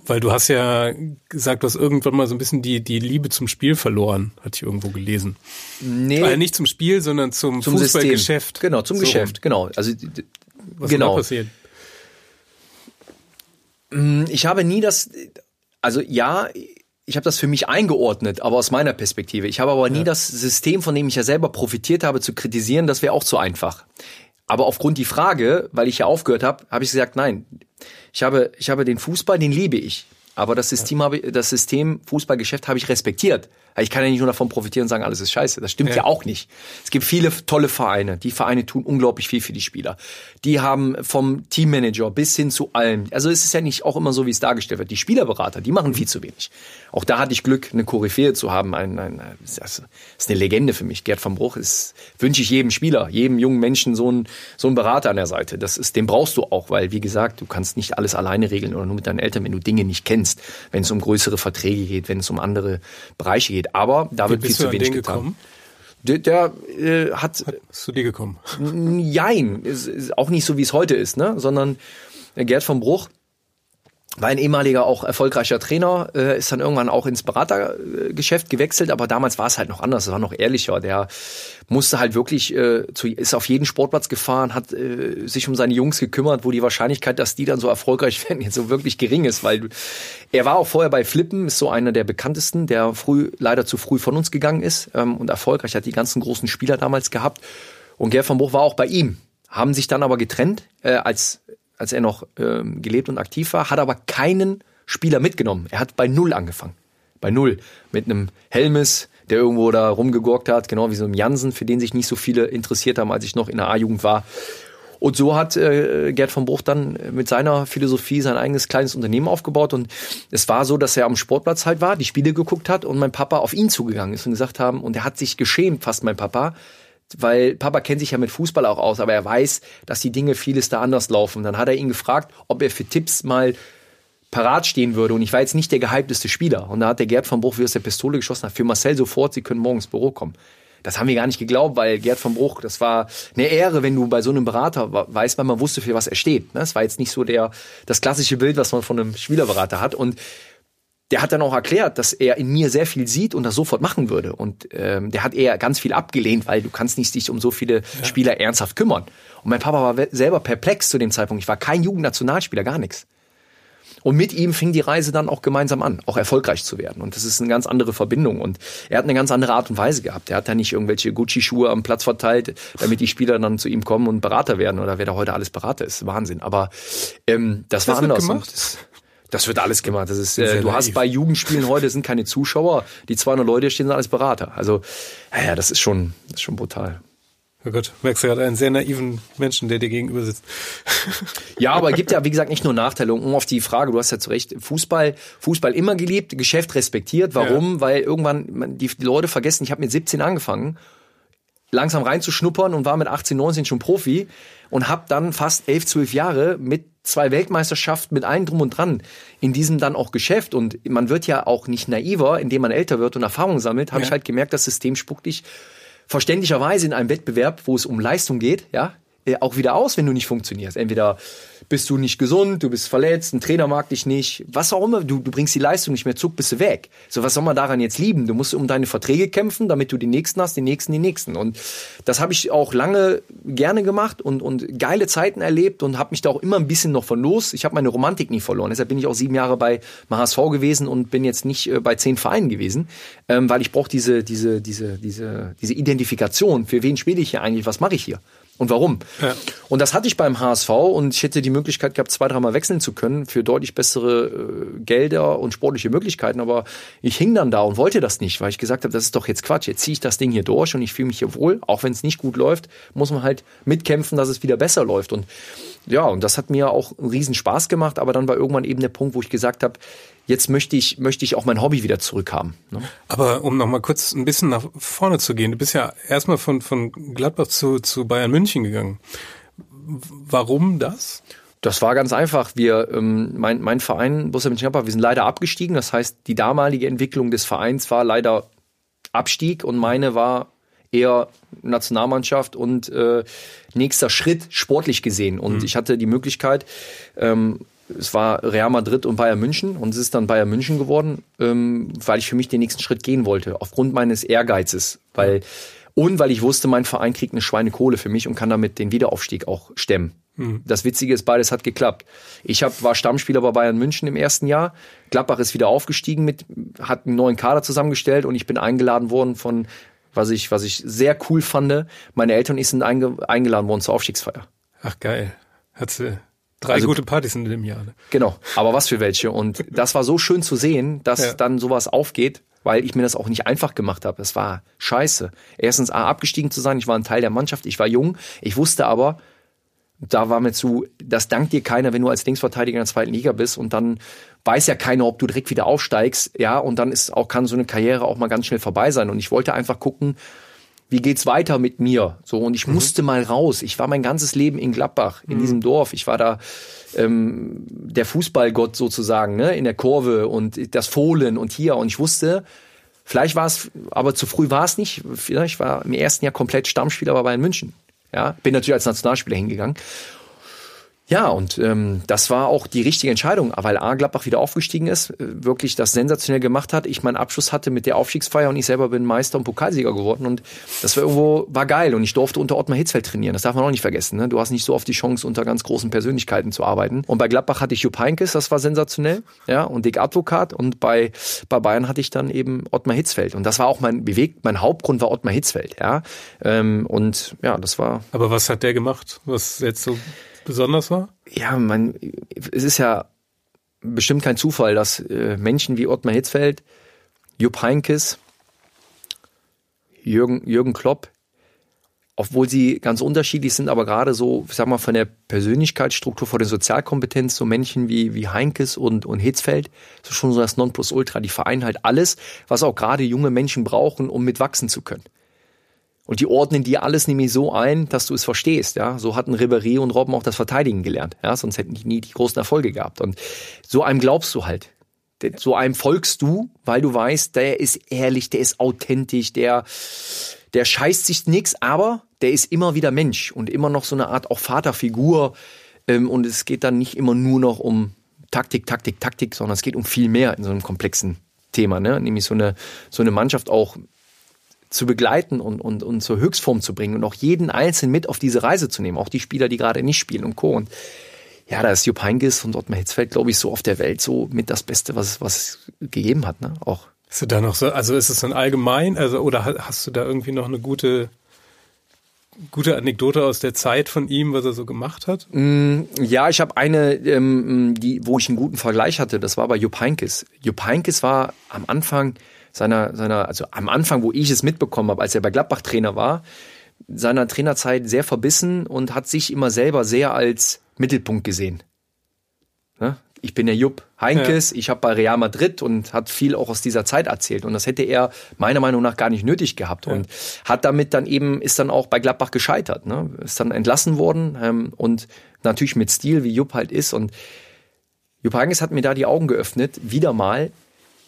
weil du hast ja gesagt, du hast irgendwann mal so ein bisschen die, die Liebe zum Spiel verloren, hatte ich irgendwo gelesen. Nee. Also nicht zum Spiel, sondern zum, zum Fußballgeschäft. Genau, zum so. Geschäft, genau. Also, Was genau. ist passiert? Mm, ich habe nie das, also ja, ich habe das für mich eingeordnet, aber aus meiner Perspektive. Ich habe aber nie ja. das System, von dem ich ja selber profitiert habe, zu kritisieren, das wäre auch zu einfach. Aber aufgrund die Frage, weil ich ja aufgehört habe, habe ich gesagt, nein, ich habe, ich habe den Fußball, den liebe ich. Aber das System, habe, das System Fußballgeschäft habe ich respektiert. Ich kann ja nicht nur davon profitieren und sagen, alles ist scheiße. Das stimmt ja. ja. auch nicht. Es gibt viele tolle Vereine. Die Vereine tun unglaublich viel für die Spieler. Die haben vom Teammanager bis hin zu allem. Also es ist ja nicht auch immer so, wie es dargestellt wird. Die Spielerberater, die machen viel zu wenig. Auch da hatte ich Glück, eine Koryphäe zu haben. Ein, ein, das ist eine Legende für mich. Gerd van Bruch ist, wünsche ich jedem Spieler, jedem jungen Menschen so einen, so einen Berater an der Seite. Das ist, den brauchst du auch, weil, wie gesagt, du kannst nicht alles alleine regeln oder nur mit deinen Eltern, wenn du Dinge nicht kennst, wenn es um größere Verträge geht, wenn es um andere Bereiche geht. Aber da wird viel zu wenig getan. Gekommen? Der, der äh, hat. Hast zu dir gekommen? Jein, ist, ist auch nicht so, wie es heute ist, ne? Sondern Gerd von Bruch war ein ehemaliger auch erfolgreicher Trainer, äh, ist dann irgendwann auch ins Beratergeschäft gewechselt, aber damals war es halt noch anders, es war noch ehrlicher. Der musste halt wirklich, äh, zu, ist auf jeden Sportplatz gefahren, hat äh, sich um seine Jungs gekümmert, wo die Wahrscheinlichkeit, dass die dann so erfolgreich werden, jetzt so wirklich gering ist, weil er war auch vorher bei Flippen, ist so einer der bekanntesten, der früh, leider zu früh von uns gegangen ist ähm, und erfolgreich, hat die ganzen großen Spieler damals gehabt. Und Gerd von Bruch war auch bei ihm, haben sich dann aber getrennt, äh, als als er noch ähm, gelebt und aktiv war, hat aber keinen Spieler mitgenommen. Er hat bei Null angefangen. Bei Null. Mit einem Helmes, der irgendwo da rumgegurkt hat, genau wie so einem Jansen, für den sich nicht so viele interessiert haben, als ich noch in der A-Jugend war. Und so hat äh, Gerd von Bruch dann mit seiner Philosophie sein eigenes kleines Unternehmen aufgebaut. Und es war so, dass er am Sportplatz halt war, die Spiele geguckt hat und mein Papa auf ihn zugegangen ist und gesagt haben, und er hat sich geschämt, fast mein Papa, weil Papa kennt sich ja mit Fußball auch aus, aber er weiß, dass die Dinge vieles da anders laufen. Dann hat er ihn gefragt, ob er für Tipps mal parat stehen würde. Und ich war jetzt nicht der gehypteste Spieler. Und da hat der Gerd von Bruch wie aus der Pistole geschossen, hat für Marcel sofort, sie können morgens ins Büro kommen. Das haben wir gar nicht geglaubt, weil Gerd von Bruch, das war eine Ehre, wenn du bei so einem Berater weißt, weil man wusste, für was er steht. Das war jetzt nicht so der, das klassische Bild, was man von einem Spielerberater hat. Und der hat dann auch erklärt, dass er in mir sehr viel sieht und das sofort machen würde. Und ähm, der hat eher ganz viel abgelehnt, weil du kannst nicht dich um so viele ja. Spieler ernsthaft kümmern. Und mein Papa war selber perplex zu dem Zeitpunkt. Ich war kein Jugendnationalspieler, gar nichts. Und mit ihm fing die Reise dann auch gemeinsam an, auch erfolgreich zu werden. Und das ist eine ganz andere Verbindung. Und er hat eine ganz andere Art und Weise gehabt. Er hat da nicht irgendwelche Gucci-Schuhe am Platz verteilt, damit die Spieler dann zu ihm kommen und Berater werden oder wer da heute alles Berater ist. Wahnsinn. Aber ähm, das, das war anders. Das wird alles gemacht. Das ist, äh, du hast bei Jugendspielen heute sind keine Zuschauer, die 200 Leute stehen sind als Berater. Also, ja, ja das ist schon, das ist schon brutal. Oh Gott, merkst du gerade einen sehr naiven Menschen, der dir gegenüber sitzt. ja, aber es gibt ja, wie gesagt, nicht nur Nachteile. Um auf die Frage, du hast ja zu Recht, Fußball, Fußball immer geliebt, Geschäft respektiert. Warum? Ja. Weil irgendwann die, die Leute vergessen, ich habe mit 17 angefangen, langsam reinzuschnuppern und war mit 18, 19 schon Profi und habe dann fast 11, 12 Jahre mit zwei Weltmeisterschaften, mit allen drum und dran in diesem dann auch Geschäft. Und man wird ja auch nicht naiver, indem man älter wird und Erfahrung sammelt, habe ja. ich halt gemerkt, das System spuckt dich verständlicherweise in einem Wettbewerb, wo es um Leistung geht, ja, auch wieder aus, wenn du nicht funktionierst. Entweder bist du nicht gesund, du bist verletzt, ein Trainer mag dich nicht, was auch immer, du, du bringst die Leistung nicht mehr zurück, bist du weg. So, was soll man daran jetzt lieben? Du musst um deine Verträge kämpfen, damit du die nächsten hast, die nächsten, die nächsten. Und das habe ich auch lange gerne gemacht und, und geile Zeiten erlebt und habe mich da auch immer ein bisschen noch verlost. Ich habe meine Romantik nie verloren. Deshalb bin ich auch sieben Jahre bei HSV gewesen und bin jetzt nicht äh, bei zehn Vereinen gewesen, ähm, weil ich brauche diese, diese, diese, diese, diese Identifikation. Für wen spiele ich hier eigentlich? Was mache ich hier? Und warum. Ja. Und das hatte ich beim HSV und ich hätte die Möglichkeit gehabt, zwei, dreimal wechseln zu können für deutlich bessere äh, Gelder und sportliche Möglichkeiten. Aber ich hing dann da und wollte das nicht, weil ich gesagt habe, das ist doch jetzt Quatsch. Jetzt ziehe ich das Ding hier durch und ich fühle mich hier wohl. Auch wenn es nicht gut läuft, muss man halt mitkämpfen, dass es wieder besser läuft. Und ja, und das hat mir auch einen riesen Spaß gemacht. Aber dann war irgendwann eben der Punkt, wo ich gesagt habe, jetzt möchte ich, möchte ich auch mein Hobby wieder zurückhaben. Ne? Aber um noch mal kurz ein bisschen nach vorne zu gehen, du bist ja erstmal von, von Gladbach zu, zu Bayern München gegangen. Warum das? Das war ganz einfach. Wir, ähm, mein, mein Verein, Borussia Mönchengladbach, wir sind leider abgestiegen. Das heißt, die damalige Entwicklung des Vereins war leider Abstieg und meine war eher Nationalmannschaft und äh, nächster Schritt sportlich gesehen. Und mhm. ich hatte die Möglichkeit, ähm, es war Real Madrid und Bayern München und es ist dann Bayern München geworden, ähm, weil ich für mich den nächsten Schritt gehen wollte, aufgrund meines Ehrgeizes, weil und weil ich wusste, mein Verein kriegt eine Schweinekohle für mich und kann damit den Wiederaufstieg auch stemmen. Mhm. Das Witzige ist, beides hat geklappt. Ich hab, war Stammspieler bei Bayern München im ersten Jahr. Gladbach ist wieder aufgestiegen mit, hat einen neuen Kader zusammengestellt und ich bin eingeladen worden von, was ich, was ich sehr cool fand. Meine Eltern sind einge, eingeladen worden zur Aufstiegsfeier. Ach geil. Hat sie Drei also, gute Partys in dem Jahr. Ne? Genau, aber was für welche. Und das war so schön zu sehen, dass ja. dann sowas aufgeht, weil ich mir das auch nicht einfach gemacht habe. Das war scheiße. Erstens A, abgestiegen zu sein, ich war ein Teil der Mannschaft, ich war jung, ich wusste aber, da war mir zu, das dankt dir keiner, wenn du als Linksverteidiger in der zweiten Liga bist und dann weiß ja keiner, ob du direkt wieder aufsteigst, ja, und dann ist auch, kann so eine Karriere auch mal ganz schnell vorbei sein. Und ich wollte einfach gucken, wie geht's weiter mit mir? So, und ich mhm. musste mal raus. Ich war mein ganzes Leben in Gladbach, in mhm. diesem Dorf. Ich war da ähm, der Fußballgott sozusagen, ne, in der Kurve und das Fohlen und hier. Und ich wusste, vielleicht war es, aber zu früh war es nicht. Ich war im ersten Jahr komplett Stammspieler bei Bayern München. Ja, bin natürlich als Nationalspieler hingegangen. Ja, und ähm, das war auch die richtige Entscheidung, weil A, Gladbach wieder aufgestiegen ist, äh, wirklich das sensationell gemacht hat. Ich meinen Abschluss hatte mit der Aufstiegsfeier und ich selber bin Meister und Pokalsieger geworden und das war irgendwo, war geil und ich durfte unter Ottmar Hitzfeld trainieren. Das darf man auch nicht vergessen. Ne? Du hast nicht so oft die Chance, unter ganz großen Persönlichkeiten zu arbeiten. Und bei Gladbach hatte ich Jupp Heynckes, das war sensationell, ja, und Dick Advokat und bei, bei Bayern hatte ich dann eben Ottmar Hitzfeld und das war auch mein Beweg, mein Hauptgrund war Ottmar Hitzfeld, ja. Ähm, und ja, das war. Aber was hat der gemacht? Was jetzt so besonders war? Ja, man, es ist ja bestimmt kein Zufall, dass äh, Menschen wie Ottmar Hitzfeld, Jupp Heinkes, Jürgen, Jürgen Klopp, obwohl sie ganz unterschiedlich sind, aber gerade so, sag mal, von der Persönlichkeitsstruktur, von der Sozialkompetenz, so Männchen wie, wie Heinkes und, und Hitzfeld, so schon so das Nonplusultra, die vereinen halt alles, was auch gerade junge Menschen brauchen, um mitwachsen zu können. Und die ordnen dir alles nämlich so ein, dass du es verstehst. Ja, so hatten Ribéry und Robben auch das Verteidigen gelernt. Ja, sonst hätten die nie die großen Erfolge gehabt. Und so einem glaubst du halt. So einem folgst du, weil du weißt, der ist ehrlich, der ist authentisch, der, der scheißt sich nix, aber der ist immer wieder Mensch und immer noch so eine Art auch Vaterfigur. Ähm, und es geht dann nicht immer nur noch um Taktik, Taktik, Taktik, sondern es geht um viel mehr in so einem komplexen Thema, ne? Nämlich so eine, so eine Mannschaft auch zu begleiten und, und, und zur Höchstform zu bringen und auch jeden Einzelnen mit auf diese Reise zu nehmen, auch die Spieler, die gerade nicht spielen und Co. Und ja, da ist Jupp Heynckes und Ottmar Hitzfeld, glaube ich, so auf der Welt so mit das Beste, was, was es gegeben hat, ne? Auch. Ist du da noch so, also ist es dann allgemein, also, oder hast du da irgendwie noch eine gute, gute Anekdote aus der Zeit von ihm, was er so gemacht hat? Mm, ja, ich habe eine, ähm, die, wo ich einen guten Vergleich hatte. Das war bei Jupp Heynckes. Jupp Heynckes war am Anfang seiner, seiner, also am Anfang, wo ich es mitbekommen habe, als er bei Gladbach Trainer war, seiner Trainerzeit sehr verbissen und hat sich immer selber sehr als Mittelpunkt gesehen. Ne? ich bin der Jupp Heinkes, ja. ich habe bei Real Madrid und hat viel auch aus dieser Zeit erzählt. Und das hätte er meiner Meinung nach gar nicht nötig gehabt. Ja. Und hat damit dann eben, ist dann auch bei Gladbach gescheitert. Ne? Ist dann entlassen worden ähm, und natürlich mit Stil, wie Jupp halt ist. Und Jupp Heinkes hat mir da die Augen geöffnet, wieder mal,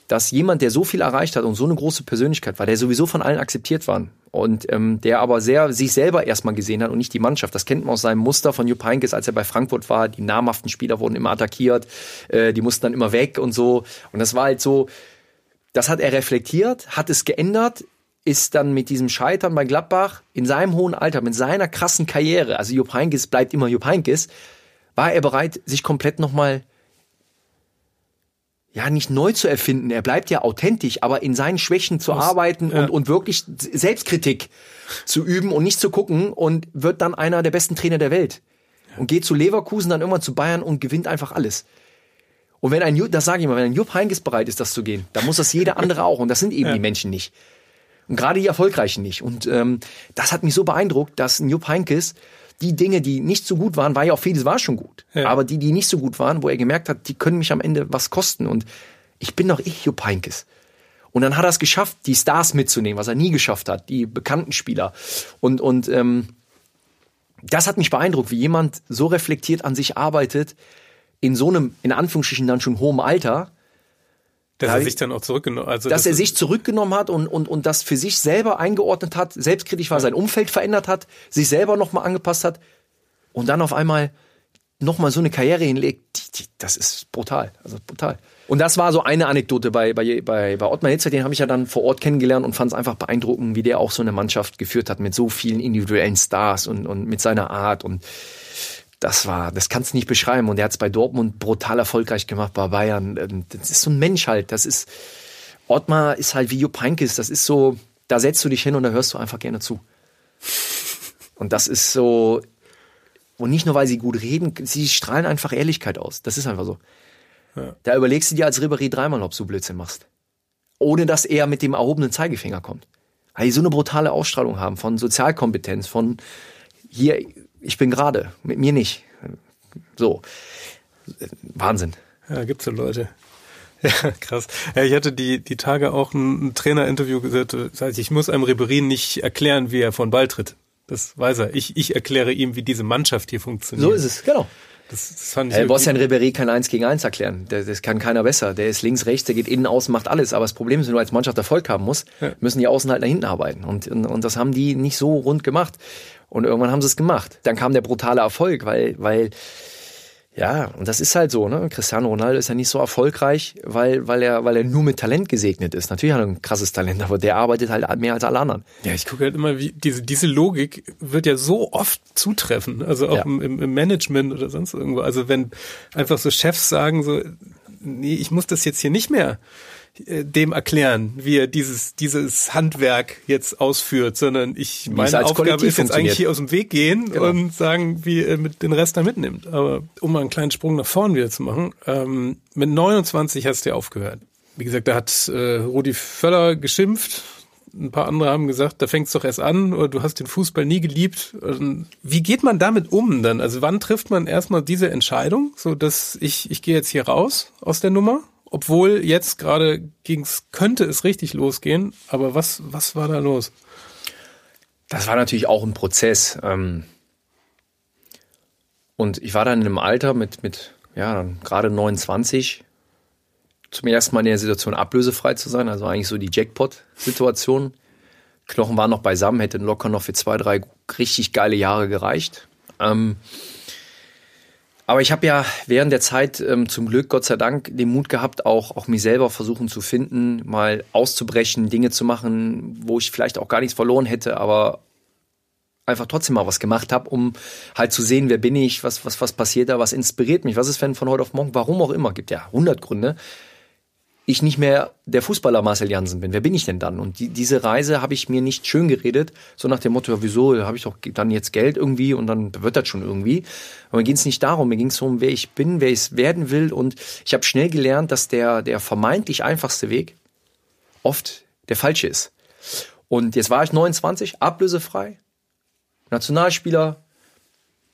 dass jemand, der so viel erreicht hat und so eine große Persönlichkeit war, der sowieso von allen akzeptiert war und ähm, der aber sehr sich selber erstmal gesehen hat und nicht die Mannschaft. Das kennt man aus seinem Muster von Jupp Heynckes, als er bei Frankfurt war. Die namhaften Spieler wurden immer attackiert, äh, die mussten dann immer weg und so. Und das war halt so, das hat er reflektiert, hat es geändert, ist dann mit diesem Scheitern bei Gladbach in seinem hohen Alter, mit seiner krassen Karriere, also Jupp Heynckes bleibt immer Jupp Heynckes, war er bereit, sich komplett nochmal ja, nicht neu zu erfinden. Er bleibt ja authentisch, aber in seinen Schwächen zu Muss, arbeiten ja. und, und wirklich Selbstkritik zu üben und nicht zu gucken und wird dann einer der besten Trainer der Welt. Und geht zu Leverkusen, dann irgendwann zu Bayern und gewinnt einfach alles. Und wenn ein, das sage ich mal, wenn ein Jupp Heynckes bereit ist, das zu gehen, dann muss das jeder andere auch. Und das sind eben ja. die Menschen nicht. Und gerade die Erfolgreichen nicht. Und ähm, das hat mich so beeindruckt, dass ein Jupp Heynckes die Dinge, die nicht so gut waren, war ja auch vieles war schon gut. Ja. Aber die, die nicht so gut waren, wo er gemerkt hat, die können mich am Ende was kosten. Und ich bin doch ich, Jupp Heynckes. Und dann hat er es geschafft, die Stars mitzunehmen, was er nie geschafft hat, die bekannten Spieler. Und, und ähm, das hat mich beeindruckt, wie jemand so reflektiert an sich arbeitet, in so einem, in Anführungsstrichen dann schon hohem Alter, dass er sich dann auch zurückgenommen also Dass das er sich zurückgenommen hat und, und, und das für sich selber eingeordnet hat, selbstkritisch war, sein Umfeld verändert hat, sich selber nochmal angepasst hat und dann auf einmal nochmal so eine Karriere hinlegt, die, die, das ist brutal. Also brutal. Und das war so eine Anekdote bei, bei, bei, bei Ottmar Hitzer, den habe ich ja dann vor Ort kennengelernt und fand es einfach beeindruckend, wie der auch so eine Mannschaft geführt hat mit so vielen individuellen Stars und, und mit seiner Art und das war, das kannst du nicht beschreiben. Und er hat es bei Dortmund brutal erfolgreich gemacht, bei Bayern. Ähm, das ist so ein Mensch halt. Das ist, Ottmar ist halt wie Jupp Heynckes. Das ist so, da setzt du dich hin und da hörst du einfach gerne zu. Und das ist so, und nicht nur, weil sie gut reden, sie strahlen einfach Ehrlichkeit aus. Das ist einfach so. Ja. Da überlegst du dir als Ribéry dreimal, ob du Blödsinn machst. Ohne dass er mit dem erhobenen Zeigefinger kommt. Weil die so eine brutale Ausstrahlung haben von Sozialkompetenz, von hier, ich bin gerade, mit mir nicht. So. Wahnsinn. Ja, gibt's so Leute. Ja, krass. Ja, ich hatte die, die Tage auch ein, ein Trainerinterview gesagt, das heißt, ich muss einem Riberin nicht erklären, wie er von Ball tritt. Das weiß er. Ich, ich erkläre ihm, wie diese Mannschaft hier funktioniert. So ist es, genau. Das, das fand ich äh, Bossian Ribéry kann eins gegen eins erklären. Das, das kann keiner besser. Der ist links, rechts, der geht innen, außen, macht alles. Aber das Problem ist, wenn du als Mannschaft Erfolg haben musst, ja. müssen die Außen halt nach hinten arbeiten. Und, und, und das haben die nicht so rund gemacht. Und irgendwann haben sie es gemacht. Dann kam der brutale Erfolg, weil, weil, ja, und das ist halt so, ne? Cristiano Ronaldo ist ja nicht so erfolgreich, weil, weil er, weil er nur mit Talent gesegnet ist. Natürlich hat er ein krasses Talent, aber der arbeitet halt mehr als alle anderen. Ja, ich gucke halt immer, wie diese, diese Logik wird ja so oft zutreffen. Also auch ja. im, im Management oder sonst irgendwo. Also wenn einfach so Chefs sagen so, nee, ich muss das jetzt hier nicht mehr dem erklären, wie er dieses, dieses Handwerk jetzt ausführt, sondern ich, meine Aufgabe ist jetzt eigentlich hier aus dem Weg gehen genau. und sagen, wie er mit den Rest da mitnimmt. Aber um mal einen kleinen Sprung nach vorn wieder zu machen, ähm, mit 29 hast du ja aufgehört. Wie gesagt, da hat äh, Rudi Völler geschimpft, ein paar andere haben gesagt, da fängt's doch erst an oder du hast den Fußball nie geliebt. Wie geht man damit um dann? Also wann trifft man erstmal diese Entscheidung, so dass ich ich gehe jetzt hier raus aus der Nummer obwohl jetzt gerade ging's, könnte es richtig losgehen, aber was, was war da los? Das war natürlich auch ein Prozess. Ähm, und ich war dann in einem Alter mit, mit ja, gerade 29, zum ersten Mal in der Situation ablösefrei zu sein, also eigentlich so die Jackpot-Situation. Knochen waren noch beisammen, hätte locker noch für zwei, drei richtig geile Jahre gereicht. Ähm, aber ich habe ja während der Zeit ähm, zum Glück, Gott sei Dank, den Mut gehabt, auch, auch mich selber versuchen zu finden, mal auszubrechen, Dinge zu machen, wo ich vielleicht auch gar nichts verloren hätte, aber einfach trotzdem mal was gemacht habe, um halt zu sehen, wer bin ich, was, was, was passiert da, was inspiriert mich, was ist, wenn von heute auf morgen, warum auch immer, gibt ja hundert Gründe. Ich nicht mehr der Fußballer Marcel Jansen bin. Wer bin ich denn dann? Und die, diese Reise habe ich mir nicht schön geredet, so nach dem Motto, ja, wieso, habe ich doch dann jetzt Geld irgendwie und dann wird das schon irgendwie. Aber mir ging es nicht darum, mir ging es darum, wer ich bin, wer ich werden will. Und ich habe schnell gelernt, dass der, der vermeintlich einfachste Weg oft der falsche ist. Und jetzt war ich 29, ablösefrei, Nationalspieler,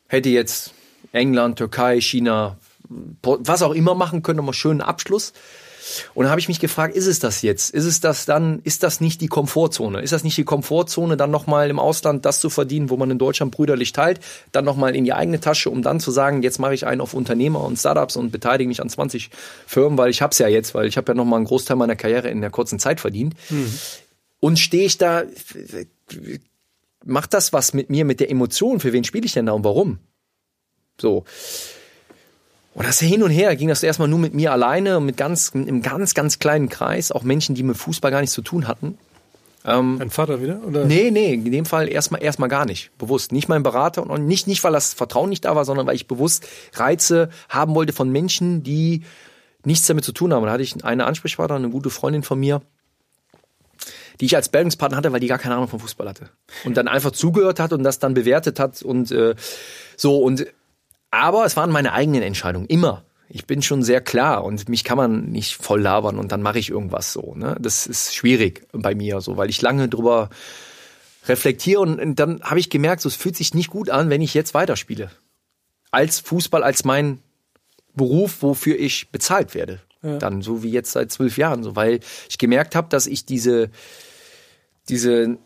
hätte jetzt England, Türkei, China, was auch immer machen können, nochmal schönen Abschluss. Und dann habe ich mich gefragt, ist es das jetzt? Ist es das dann, ist das nicht die Komfortzone? Ist das nicht die Komfortzone, dann nochmal im Ausland das zu verdienen, wo man in Deutschland brüderlich teilt, dann nochmal in die eigene Tasche, um dann zu sagen, jetzt mache ich einen auf Unternehmer und Startups und beteilige mich an 20 Firmen, weil ich habe es ja jetzt, weil ich habe ja nochmal einen Großteil meiner Karriere in der kurzen Zeit verdient. Mhm. Und stehe ich da, macht das was mit mir, mit der Emotion? Für wen spiele ich denn da und warum? So. Und das hin und her ging das erstmal nur mit mir alleine und mit ganz, im ganz, ganz kleinen Kreis, auch Menschen, die mit Fußball gar nichts zu tun hatten. Ähm, Dein Vater wieder? Oder? Nee, nee, in dem Fall erstmal erstmal gar nicht. Bewusst. Nicht mein Berater und nicht, nicht, weil das Vertrauen nicht da war, sondern weil ich bewusst Reize haben wollte von Menschen, die nichts damit zu tun haben. Und da hatte ich eine Ansprechpartnerin, eine gute Freundin von mir, die ich als Bildungspartner hatte, weil die gar keine Ahnung vom Fußball hatte. Und dann einfach zugehört hat und das dann bewertet hat und äh, so und aber es waren meine eigenen Entscheidungen, immer. Ich bin schon sehr klar und mich kann man nicht voll labern und dann mache ich irgendwas so. Ne? Das ist schwierig bei mir so, weil ich lange drüber reflektiere und, und dann habe ich gemerkt, so, es fühlt sich nicht gut an, wenn ich jetzt weiterspiele. Als Fußball, als mein Beruf, wofür ich bezahlt werde. Ja. Dann so wie jetzt seit zwölf Jahren, so weil ich gemerkt habe, dass ich diese diese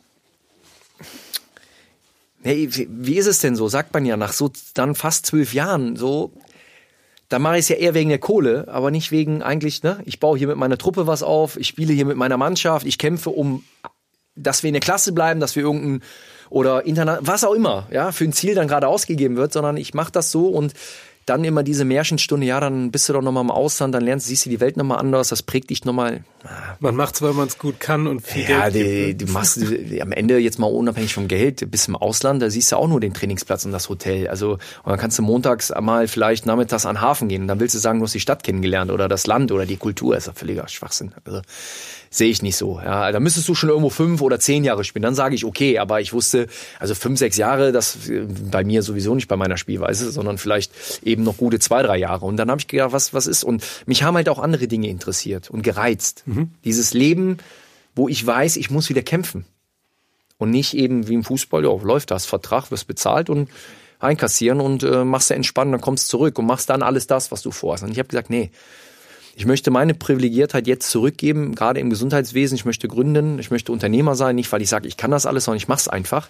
hey, wie ist es denn so? Sagt man ja nach so dann fast zwölf Jahren so. Da mache ich es ja eher wegen der Kohle, aber nicht wegen eigentlich, ne? Ich baue hier mit meiner Truppe was auf, ich spiele hier mit meiner Mannschaft, ich kämpfe um, dass wir in der Klasse bleiben, dass wir irgendein oder Internet, was auch immer, ja, für ein Ziel dann gerade ausgegeben wird, sondern ich mache das so und dann immer diese Märchenstunde, ja, dann bist du doch nochmal im Ausland, dann lernst, siehst du die Welt nochmal anders, das prägt dich nochmal. Man macht's, weil man es gut kann und viel ja, Geld die, gibt, ne? du machst am Ende jetzt mal unabhängig vom Geld, bist im Ausland, da siehst du auch nur den Trainingsplatz und das Hotel. Also und dann kannst du montags mal vielleicht nachmittags an den Hafen gehen und dann willst du sagen, du hast die Stadt kennengelernt oder das Land oder die Kultur. Das ist ja völliger Schwachsinn. Also sehe ich nicht so. Ja, da müsstest du schon irgendwo fünf oder zehn Jahre spielen. Dann sage ich okay, aber ich wusste, also fünf, sechs Jahre, das äh, bei mir sowieso nicht bei meiner Spielweise, sondern vielleicht eben noch gute zwei, drei Jahre. Und dann habe ich gedacht, was was ist? Und mich haben halt auch andere Dinge interessiert und gereizt. Mhm. Dieses Leben, wo ich weiß, ich muss wieder kämpfen und nicht eben wie im Fußball, ja, läuft das Vertrag, wirst bezahlt und einkassieren und äh, machst du entspannt, dann kommst zurück und machst dann alles das, was du vorhast. Und ich habe gesagt, nee, ich möchte meine Privilegiertheit jetzt zurückgeben, gerade im Gesundheitswesen. Ich möchte gründen, ich möchte Unternehmer sein, nicht weil ich sage, ich kann das alles, sondern ich mache es einfach.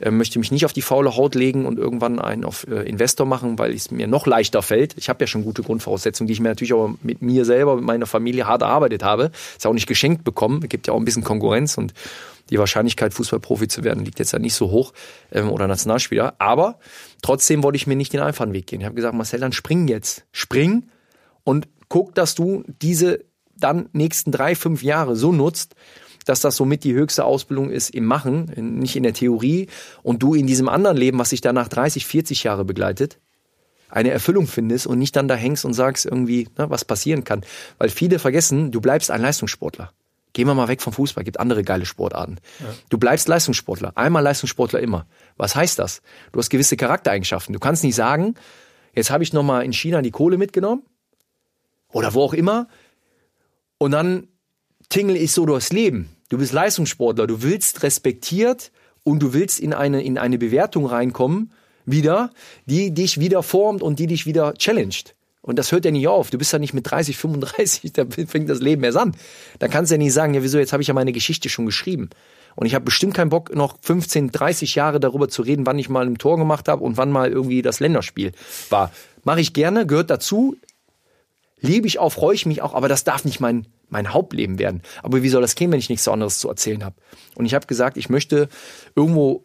Ich äh, möchte mich nicht auf die faule Haut legen und irgendwann einen auf äh, Investor machen, weil es mir noch leichter fällt. Ich habe ja schon gute Grundvoraussetzungen, die ich mir natürlich auch mit mir selber, mit meiner Familie hart erarbeitet habe. Ist auch nicht geschenkt bekommen. Es gibt ja auch ein bisschen Konkurrenz und die Wahrscheinlichkeit, Fußballprofi zu werden, liegt jetzt ja nicht so hoch ähm, oder Nationalspieler. Aber trotzdem wollte ich mir nicht den einfachen Weg gehen. Ich habe gesagt, Marcel, dann spring jetzt. Spring und guck, dass du diese dann nächsten drei, fünf Jahre so nutzt, dass das somit die höchste Ausbildung ist im Machen, nicht in der Theorie, und du in diesem anderen Leben, was sich danach 30, 40 Jahre begleitet, eine Erfüllung findest und nicht dann da hängst und sagst irgendwie, na, was passieren kann. Weil viele vergessen, du bleibst ein Leistungssportler. Gehen wir mal weg vom Fußball, gibt andere geile Sportarten. Ja. Du bleibst Leistungssportler, einmal Leistungssportler immer. Was heißt das? Du hast gewisse Charaktereigenschaften. Du kannst nicht sagen, jetzt habe ich nochmal in China die Kohle mitgenommen, oder wo auch immer. Und dann tingle ich so durchs Leben. Du bist Leistungssportler, du willst respektiert und du willst in eine, in eine Bewertung reinkommen, wieder, die dich wieder formt und die dich wieder challenged. Und das hört ja nicht auf. Du bist ja nicht mit 30, 35, da fängt das Leben erst an. Da kannst du ja nicht sagen, ja wieso, jetzt habe ich ja meine Geschichte schon geschrieben. Und ich habe bestimmt keinen Bock, noch 15, 30 Jahre darüber zu reden, wann ich mal ein Tor gemacht habe und wann mal irgendwie das Länderspiel war. Mache ich gerne, gehört dazu, liebe ich auch, freue ich mich auch, aber das darf nicht mein, mein Hauptleben werden. Aber wie soll das gehen, wenn ich nichts anderes zu erzählen habe? Und ich habe gesagt, ich möchte irgendwo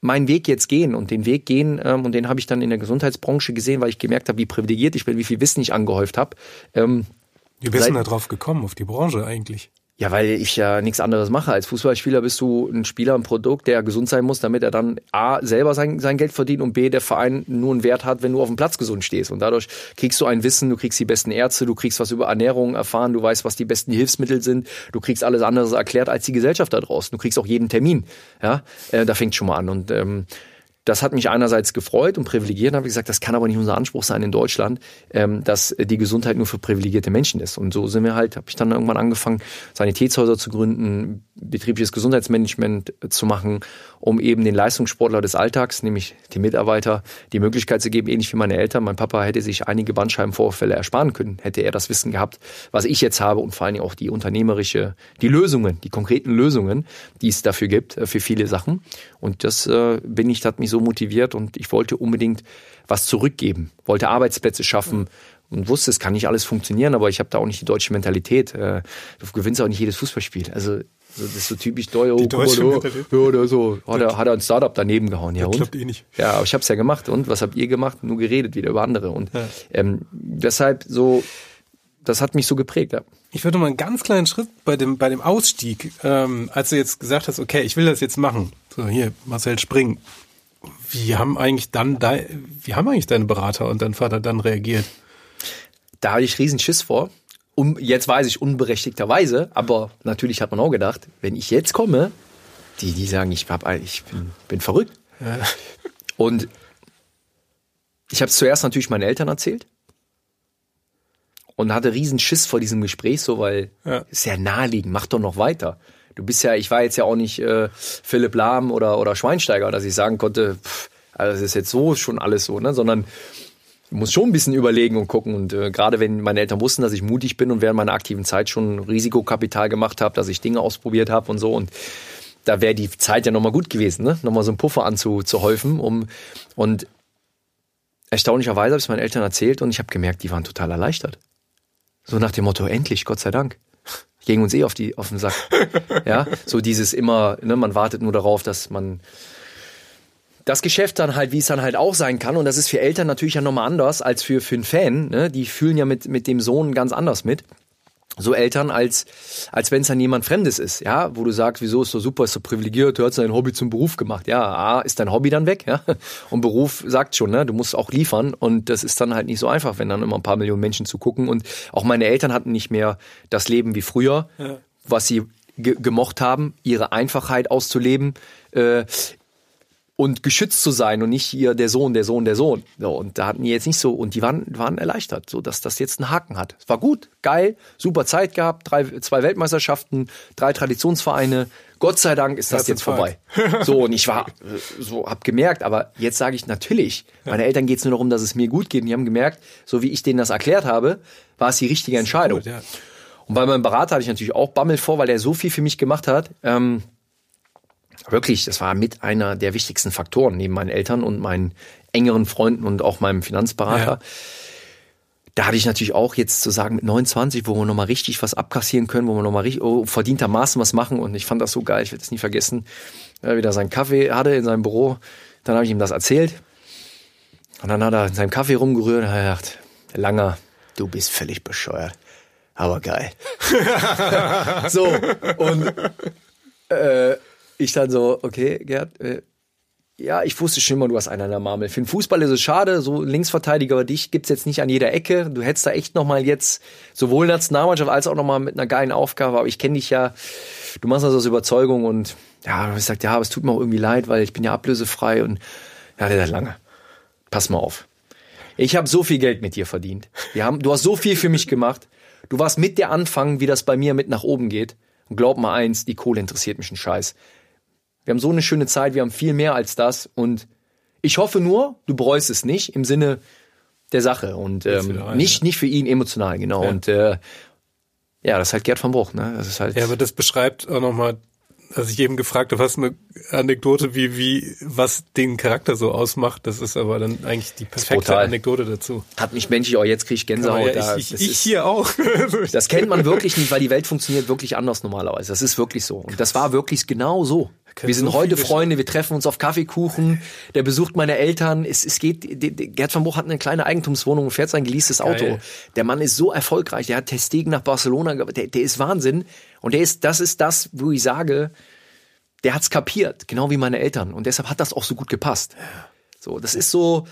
meinen Weg jetzt gehen und den Weg gehen ähm, und den habe ich dann in der Gesundheitsbranche gesehen, weil ich gemerkt habe, wie privilegiert ich bin, wie viel Wissen ich angehäuft habe. Ähm, wie bist du da drauf gekommen, auf die Branche eigentlich? Ja, weil ich ja nichts anderes mache. Als Fußballspieler bist du ein Spieler, ein Produkt, der gesund sein muss, damit er dann A, selber sein, sein Geld verdient und B, der Verein nur einen Wert hat, wenn du auf dem Platz gesund stehst. Und dadurch kriegst du ein Wissen, du kriegst die besten Ärzte, du kriegst was über Ernährung erfahren, du weißt, was die besten Hilfsmittel sind, du kriegst alles anderes erklärt als die Gesellschaft da draußen. Du kriegst auch jeden Termin. Ja, äh, da fängt schon mal an. Und ähm, das hat mich einerseits gefreut und privilegiert. habe ich gesagt, das kann aber nicht unser Anspruch sein in Deutschland, ähm, dass die Gesundheit nur für privilegierte Menschen ist. Und so sind wir halt, habe ich dann irgendwann angefangen, Sanitätshäuser zu gründen, betriebliches Gesundheitsmanagement zu machen, um eben den Leistungssportler des Alltags, nämlich die Mitarbeiter, die Möglichkeit zu geben, ähnlich wie meine Eltern. Mein Papa hätte sich einige Bandscheibenvorfälle ersparen können, hätte er das Wissen gehabt, was ich jetzt habe und vor allen Dingen auch die unternehmerische, die Lösungen, die konkreten Lösungen, die es dafür gibt, äh, für viele Sachen. Und das äh, bin ich, hat mich so motiviert und ich wollte unbedingt was zurückgeben, wollte Arbeitsplätze schaffen und wusste, es kann nicht alles funktionieren, aber ich habe da auch nicht die deutsche Mentalität. Äh, du gewinnst auch nicht jedes Fußballspiel. Also das ist so typisch teuer. Die deutsche oder, oder so. Hat er, hat er ein Startup daneben gehauen. Ja, das und? klappt eh nicht. Ja, aber ich habe es ja gemacht. Und was habt ihr gemacht? Nur geredet wieder über andere. Und ja. ähm, deshalb so, das hat mich so geprägt. Ja. Ich würde mal einen ganz kleinen Schritt bei dem, bei dem Ausstieg, ähm, als du jetzt gesagt hast, okay, ich will das jetzt machen. So, hier, Marcel Spring. Wie haben eigentlich dann dein, wie haben eigentlich deine Berater und dein Vater dann reagiert? Da hatte ich riesen Schiss vor. Um, jetzt weiß ich unberechtigterweise, aber natürlich hat man auch gedacht, wenn ich jetzt komme, die, die sagen, ich, hab, ich bin, bin verrückt. Ja. Und ich habe es zuerst natürlich meinen Eltern erzählt und hatte riesen Schiss vor diesem Gespräch, so weil ja. ist ja naheliegend, mach doch noch weiter. Du bist ja, ich war jetzt ja auch nicht äh, Philipp Lahm oder, oder Schweinsteiger, dass ich sagen konnte, pff, also das ist jetzt so schon alles so, ne? Sondern du musst schon ein bisschen überlegen und gucken. Und äh, gerade wenn meine Eltern wussten, dass ich mutig bin und während meiner aktiven Zeit schon Risikokapital gemacht habe, dass ich Dinge ausprobiert habe und so. Und da wäre die Zeit ja nochmal gut gewesen, ne? Nochmal so einen Puffer anzuhäufen, um und erstaunlicherweise habe ich es meinen Eltern erzählt und ich habe gemerkt, die waren total erleichtert. So nach dem Motto, endlich, Gott sei Dank. Gegen uns eh auf, die, auf den Sack. Ja, so dieses immer, ne, man wartet nur darauf, dass man das Geschäft dann halt, wie es dann halt auch sein kann, und das ist für Eltern natürlich ja nochmal anders als für, für einen Fan, ne? die fühlen ja mit, mit dem Sohn ganz anders mit. So Eltern, als, als wenn es dann jemand Fremdes ist, ja, wo du sagst, wieso ist so super, ist so privilegiert, du hast dein Hobby zum Beruf gemacht. Ja, A, ist dein Hobby dann weg, ja. Und Beruf sagt schon, ne, du musst auch liefern und das ist dann halt nicht so einfach, wenn dann immer ein paar Millionen Menschen zugucken. Und auch meine Eltern hatten nicht mehr das Leben wie früher, ja. was sie gemocht haben, ihre Einfachheit auszuleben. Äh, und geschützt zu sein und nicht hier der Sohn, der Sohn, der Sohn. So, und da hatten die jetzt nicht so, und die waren, waren erleichtert, so dass das jetzt einen Haken hat. Es war gut, geil, super Zeit gehabt, drei, zwei Weltmeisterschaften, drei Traditionsvereine. Gott sei Dank ist das, das jetzt vorbei. so, und ich war, so, hab gemerkt, aber jetzt sage ich natürlich, meine Eltern geht es nur darum, dass es mir gut geht. Und die haben gemerkt, so wie ich denen das erklärt habe, war es die richtige Entscheidung. Gut, ja. Und bei meinem Berater hatte ich natürlich auch Bammel vor, weil er so viel für mich gemacht hat. Ähm, wirklich, das war mit einer der wichtigsten Faktoren neben meinen Eltern und meinen engeren Freunden und auch meinem Finanzberater. Ja. Da hatte ich natürlich auch jetzt zu sagen mit 29, wo wir nochmal richtig was abkassieren können, wo wir nochmal richtig oh, verdientermaßen was machen. Und ich fand das so geil, ich werde es nie vergessen. Er wieder seinen Kaffee hatte in seinem Büro. Dann habe ich ihm das erzählt. Und dann hat er in seinem Kaffee rumgerührt und hat gedacht, Langer, du bist völlig bescheuert. Aber geil. so, und äh, ich dann so, okay, Gerd, äh, ja, ich wusste schon immer, du hast einen an der Marmel. Für den Fußball ist es schade, so Linksverteidiger dich gibt's jetzt nicht an jeder Ecke. Du hättest da echt nochmal jetzt sowohl Nationalmannschaft als auch nochmal mit einer geilen Aufgabe. Aber ich kenne dich ja, du machst das aus Überzeugung und ja, du hast gesagt, ja, aber es tut mir auch irgendwie leid, weil ich bin ja ablösefrei und ja, der lange. Pass mal auf. Ich habe so viel Geld mit dir verdient. Wir haben, du hast so viel für mich gemacht. Du warst mit der Anfang, wie das bei mir mit nach oben geht. Und glaub mal eins, die Kohle interessiert mich einen Scheiß. Wir haben so eine schöne Zeit, wir haben viel mehr als das und ich hoffe nur, du bereust es nicht im Sinne der Sache und ähm, rein, nicht ja. nicht für ihn emotional genau ja. und äh, ja, das ist halt Gerd van Bruch, ne? Das ist halt. Ja, aber das beschreibt auch nochmal als ich eben gefragt habe, was eine Anekdote, wie, wie, was den Charakter so ausmacht, das ist aber dann eigentlich die perfekte Anekdote dazu. Hat mich menschlich auch jetzt kriege ich Gänsehaut. Ja, ich, ich, ich hier auch. das kennt man wirklich nicht, weil die Welt funktioniert wirklich anders normalerweise. Das ist wirklich so. Und das war wirklich genau so. Wir sind so heute Freunde, wir treffen uns auf Kaffeekuchen, der besucht meine Eltern. Es, es geht, der, der Gerd van Bruch hat eine kleine Eigentumswohnung und fährt sein geleastes Auto. Geil. Der Mann ist so erfolgreich, der hat Testegen nach Barcelona, der, der ist Wahnsinn. Und der ist, das ist das, wo ich sage, der hat's kapiert, genau wie meine Eltern. Und deshalb hat das auch so gut gepasst. So, das ist so,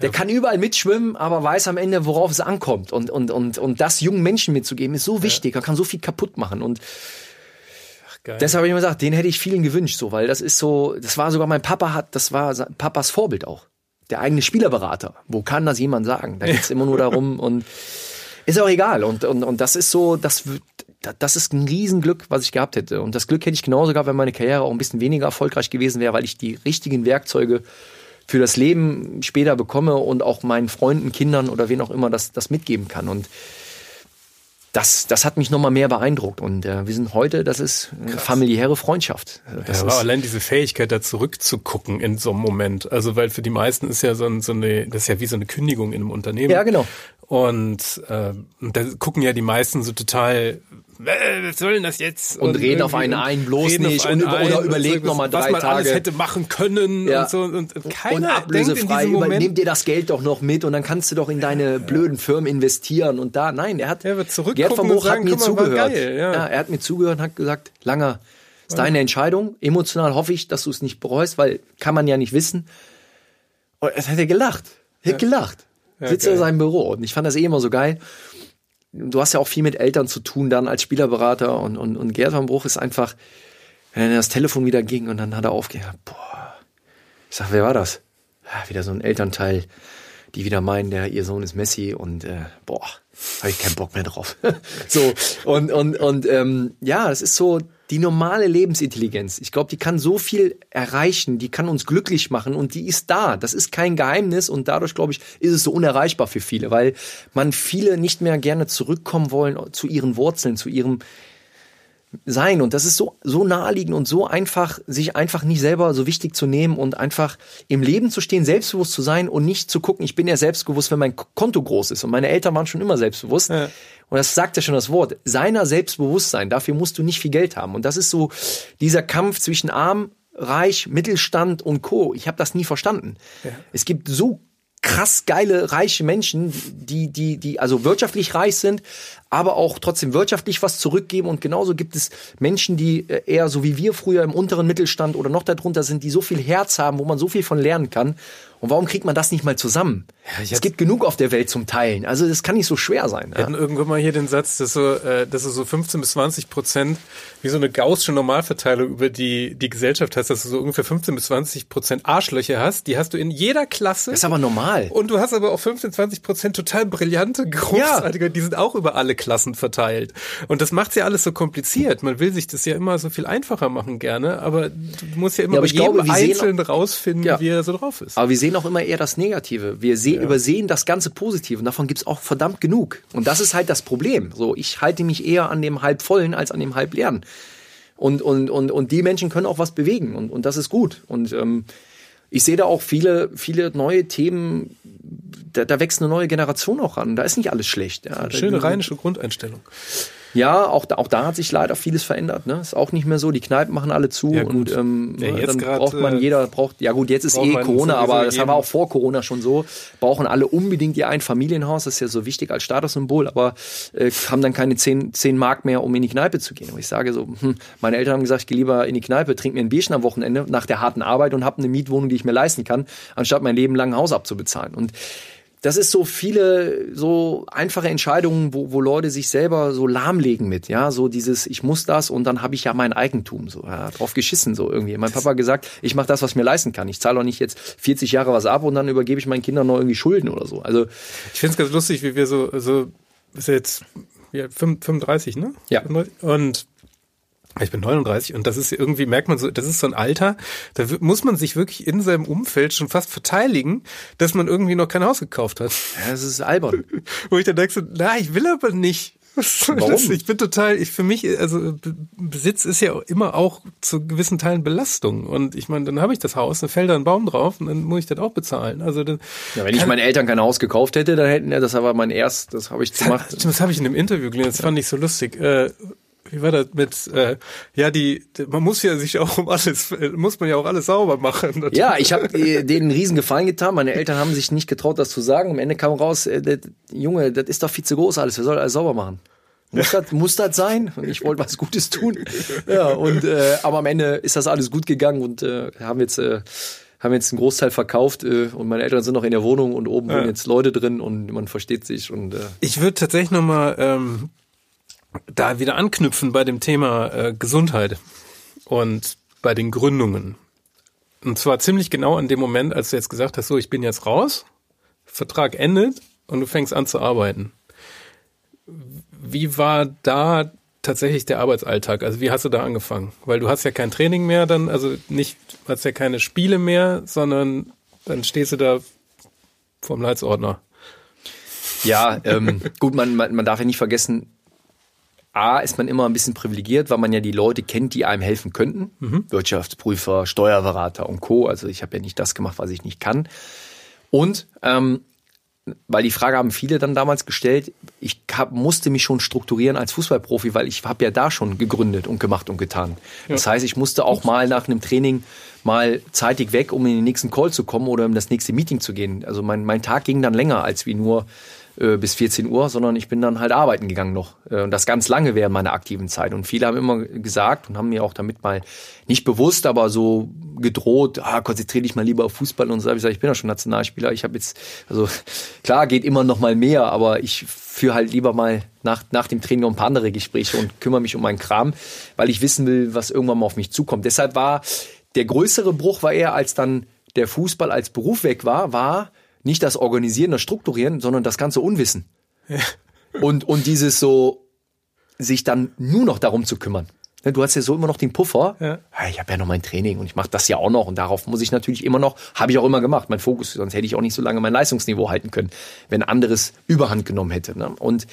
der ja. kann überall mitschwimmen, aber weiß am Ende, worauf es ankommt. Und, und, und, und das jungen Menschen mitzugeben, ist so wichtig. Ja. Er kann so viel kaputt machen. Und Geil. Deshalb habe ich immer gesagt, den hätte ich vielen gewünscht, so, weil das ist so, das war sogar mein Papa hat, das war Papas Vorbild auch. Der eigene Spielerberater. Wo kann das jemand sagen? Da geht's immer nur darum und ist auch egal. Und, und, und das ist so, das, das ist ein Riesenglück, was ich gehabt hätte. Und das Glück hätte ich genauso gehabt, wenn meine Karriere auch ein bisschen weniger erfolgreich gewesen wäre, weil ich die richtigen Werkzeuge für das Leben später bekomme und auch meinen Freunden, Kindern oder wen auch immer das, das mitgeben kann. Und das, das hat mich nochmal mehr beeindruckt. Und äh, wir sind heute, das ist Krass. familiäre Freundschaft. Das ja, aber allein diese Fähigkeit, da zurückzugucken in so einem Moment. Also, weil für die meisten ist ja so, ein, so eine, das ist ja wie so eine Kündigung in einem Unternehmen. Ja, genau. Und äh, da gucken ja die meisten so total was soll denn das jetzt? Und, und reden auf einen ein, bloß nicht. Und über, oder überlegt nochmal drei was man Tage. alles hätte machen können ja. und so. Und, keiner und ablösefrei, übernimm dir das Geld doch noch mit und dann kannst du doch in deine ja. blöden Firmen investieren und da. Nein, er hat, er wird Gerd von Buch hat mir zugehört. Geil, ja. ja. er hat mir zugehört und hat gesagt, Langer, ist deine Entscheidung. Emotional hoffe ich, dass du es nicht bereust, weil kann man ja nicht wissen. Und es hat er gelacht. Er hat gelacht. Sitzt er in seinem Büro. Und ich fand das eh immer so geil du hast ja auch viel mit Eltern zu tun dann als Spielerberater und, und, und Gerd van Bruch ist einfach, wenn das Telefon wieder ging und dann hat er aufgehört, boah, ich sag, wer war das? Ja, wieder so ein Elternteil, die wieder meinen, der ihr Sohn ist Messi und äh, boah, habe ich keinen Bock mehr drauf. so und und und ähm, ja, das ist so die normale Lebensintelligenz. Ich glaube, die kann so viel erreichen, die kann uns glücklich machen und die ist da. Das ist kein Geheimnis und dadurch, glaube ich, ist es so unerreichbar für viele, weil man viele nicht mehr gerne zurückkommen wollen zu ihren Wurzeln, zu ihrem sein. Und das ist so, so naheliegend und so einfach, sich einfach nicht selber so wichtig zu nehmen und einfach im Leben zu stehen, selbstbewusst zu sein und nicht zu gucken, ich bin ja selbstbewusst, wenn mein Konto groß ist. Und meine Eltern waren schon immer selbstbewusst. Ja. Und das sagt ja schon das Wort. Seiner Selbstbewusstsein, dafür musst du nicht viel Geld haben. Und das ist so dieser Kampf zwischen arm, reich, Mittelstand und Co. Ich habe das nie verstanden. Ja. Es gibt so krass geile, reiche Menschen, die, die, die also wirtschaftlich reich sind, aber auch trotzdem wirtschaftlich was zurückgeben. Und genauso gibt es Menschen, die äh, eher so wie wir früher im unteren Mittelstand oder noch darunter sind, die so viel Herz haben, wo man so viel von lernen kann. Und warum kriegt man das nicht mal zusammen? Ja, es gibt genug auf der Welt zum Teilen. Also das kann nicht so schwer sein. Wir ja? hatten irgendwann mal hier den Satz, dass so, äh, dass du so 15 bis 20 Prozent wie so eine gaußsche Normalverteilung über die, die Gesellschaft hast, dass du so ungefähr 15 bis 20 Prozent Arschlöcher hast. Die hast du in jeder Klasse. Das ist aber normal. Und du hast aber auch 15, 20 Prozent total brillante, großartige, ja. die sind auch über alle Klassen verteilt. Und das macht's ja alles so kompliziert. Man will sich das ja immer so viel einfacher machen gerne, aber du musst ja immer ja, bei jedem glaube, Einzelnen rausfinden, ja. wie er so drauf ist. Aber wir sehen auch immer eher das Negative. Wir sehen, ja. übersehen das ganze Positive und davon gibt's auch verdammt genug. Und das ist halt das Problem. So, ich halte mich eher an dem halb vollen als an dem halb leeren. Und, und, und, und die Menschen können auch was bewegen und, und das ist gut. Und ähm, ich sehe da auch viele, viele neue Themen, da, da wächst eine neue Generation auch ran. Da ist nicht alles schlecht. Ja. Schöne rheinische Grundeinstellung. Ja, auch da, auch da hat sich leider vieles verändert. Ne? Ist auch nicht mehr so. Die Kneipen machen alle zu ja, und ähm, ja, dann grad, braucht man äh, jeder braucht. Ja gut, jetzt ist eh Corona, aber das haben wir auch vor Corona schon so. Brauchen alle unbedingt ihr ein Familienhaus. Das ist ja so wichtig als Statussymbol, aber äh, haben dann keine zehn, zehn Mark mehr, um in die Kneipe zu gehen. Und ich sage so, hm, meine Eltern haben gesagt, ich gehe lieber in die Kneipe, trinke mir ein Bierchen am Wochenende nach der harten Arbeit und habe eine Mietwohnung, die ich mir leisten kann, anstatt mein Leben lang ein Haus abzubezahlen. Und das ist so viele so einfache Entscheidungen, wo, wo Leute sich selber so lahmlegen mit, ja, so dieses ich muss das und dann habe ich ja mein Eigentum so ja, drauf geschissen so irgendwie. Mein Papa gesagt, ich mache das, was ich mir leisten kann. Ich zahle auch nicht jetzt 40 Jahre was ab und dann übergebe ich meinen Kindern noch irgendwie Schulden oder so. Also ich finde es ganz lustig, wie wir so so ist jetzt ja, 35, ne? Ja. Und ich bin 39 und das ist irgendwie, merkt man so, das ist so ein Alter, da muss man sich wirklich in seinem Umfeld schon fast verteidigen, dass man irgendwie noch kein Haus gekauft hat. Ja, das ist albern. Wo ich dann denke, so, na, ich will aber nicht. Warum? Das, ich bin total, ich für mich, also Besitz ist ja immer auch zu gewissen Teilen Belastung. Und ich meine, dann habe ich das Haus, dann fällt da ein Baum drauf und dann muss ich das auch bezahlen. Also dann, ja, wenn ich meinen Eltern kein Haus gekauft hätte, dann hätten ja, das aber mein erst, das habe ich gemacht. Das, das habe ich in einem Interview gelesen, das fand ich so lustig. Äh, wie war das mit, äh, ja, die, man muss ja sich auch um alles, muss man ja auch alles sauber machen. Ja, ich habe denen einen riesen Gefallen getan. Meine Eltern haben sich nicht getraut, das zu sagen. Am Ende kam raus, äh, das, Junge, das ist doch viel zu groß alles. Wer soll alles sauber machen? Muss das, muss das sein? Und ich wollte was Gutes tun. Ja, und äh, aber am Ende ist das alles gut gegangen und äh, haben jetzt äh, haben jetzt einen Großteil verkauft äh, und meine Eltern sind noch in der Wohnung und oben ja. wohnen jetzt Leute drin und man versteht sich und äh, ich würde tatsächlich noch mal ähm, da wieder anknüpfen bei dem Thema äh, Gesundheit und bei den Gründungen. Und zwar ziemlich genau an dem Moment, als du jetzt gesagt hast, so, ich bin jetzt raus, Vertrag endet und du fängst an zu arbeiten. Wie war da tatsächlich der Arbeitsalltag? Also wie hast du da angefangen? Weil du hast ja kein Training mehr, dann, also nicht, hast ja keine Spiele mehr, sondern dann stehst du da vorm Leitsordner. Ja, ähm, gut, man, man, man darf ja nicht vergessen, A, ist man immer ein bisschen privilegiert, weil man ja die Leute kennt, die einem helfen könnten. Mhm. Wirtschaftsprüfer, Steuerberater und Co. Also ich habe ja nicht das gemacht, was ich nicht kann. Und ähm, weil die Frage haben viele dann damals gestellt, ich hab, musste mich schon strukturieren als Fußballprofi, weil ich habe ja da schon gegründet und gemacht und getan. Ja. Das heißt, ich musste auch mal nach einem Training mal zeitig weg, um in den nächsten Call zu kommen oder in das nächste Meeting zu gehen. Also mein, mein Tag ging dann länger als wie nur äh, bis 14 Uhr, sondern ich bin dann halt arbeiten gegangen noch. Äh, und das ganz lange während meiner aktiven Zeit. Und viele haben immer gesagt und haben mir auch damit mal nicht bewusst, aber so gedroht, ah, konzentriere dich mal lieber auf Fußball und so. Ich gesagt, ich bin ja schon Nationalspieler. Ich habe jetzt, also klar geht immer noch mal mehr, aber ich führe halt lieber mal nach, nach dem Training noch ein paar andere Gespräche und kümmere mich um meinen Kram, weil ich wissen will, was irgendwann mal auf mich zukommt. Deshalb war der größere Bruch war eher, als dann der Fußball als Beruf weg war, war, nicht das Organisieren, das Strukturieren, sondern das ganze Unwissen. Ja. Und, und dieses so, sich dann nur noch darum zu kümmern. Ne, du hast ja so immer noch den Puffer. Ja. Ich habe ja noch mein Training und ich mache das ja auch noch und darauf muss ich natürlich immer noch, habe ich auch immer gemacht, mein Fokus, sonst hätte ich auch nicht so lange mein Leistungsniveau halten können, wenn anderes Überhand genommen hätte. Ne? Und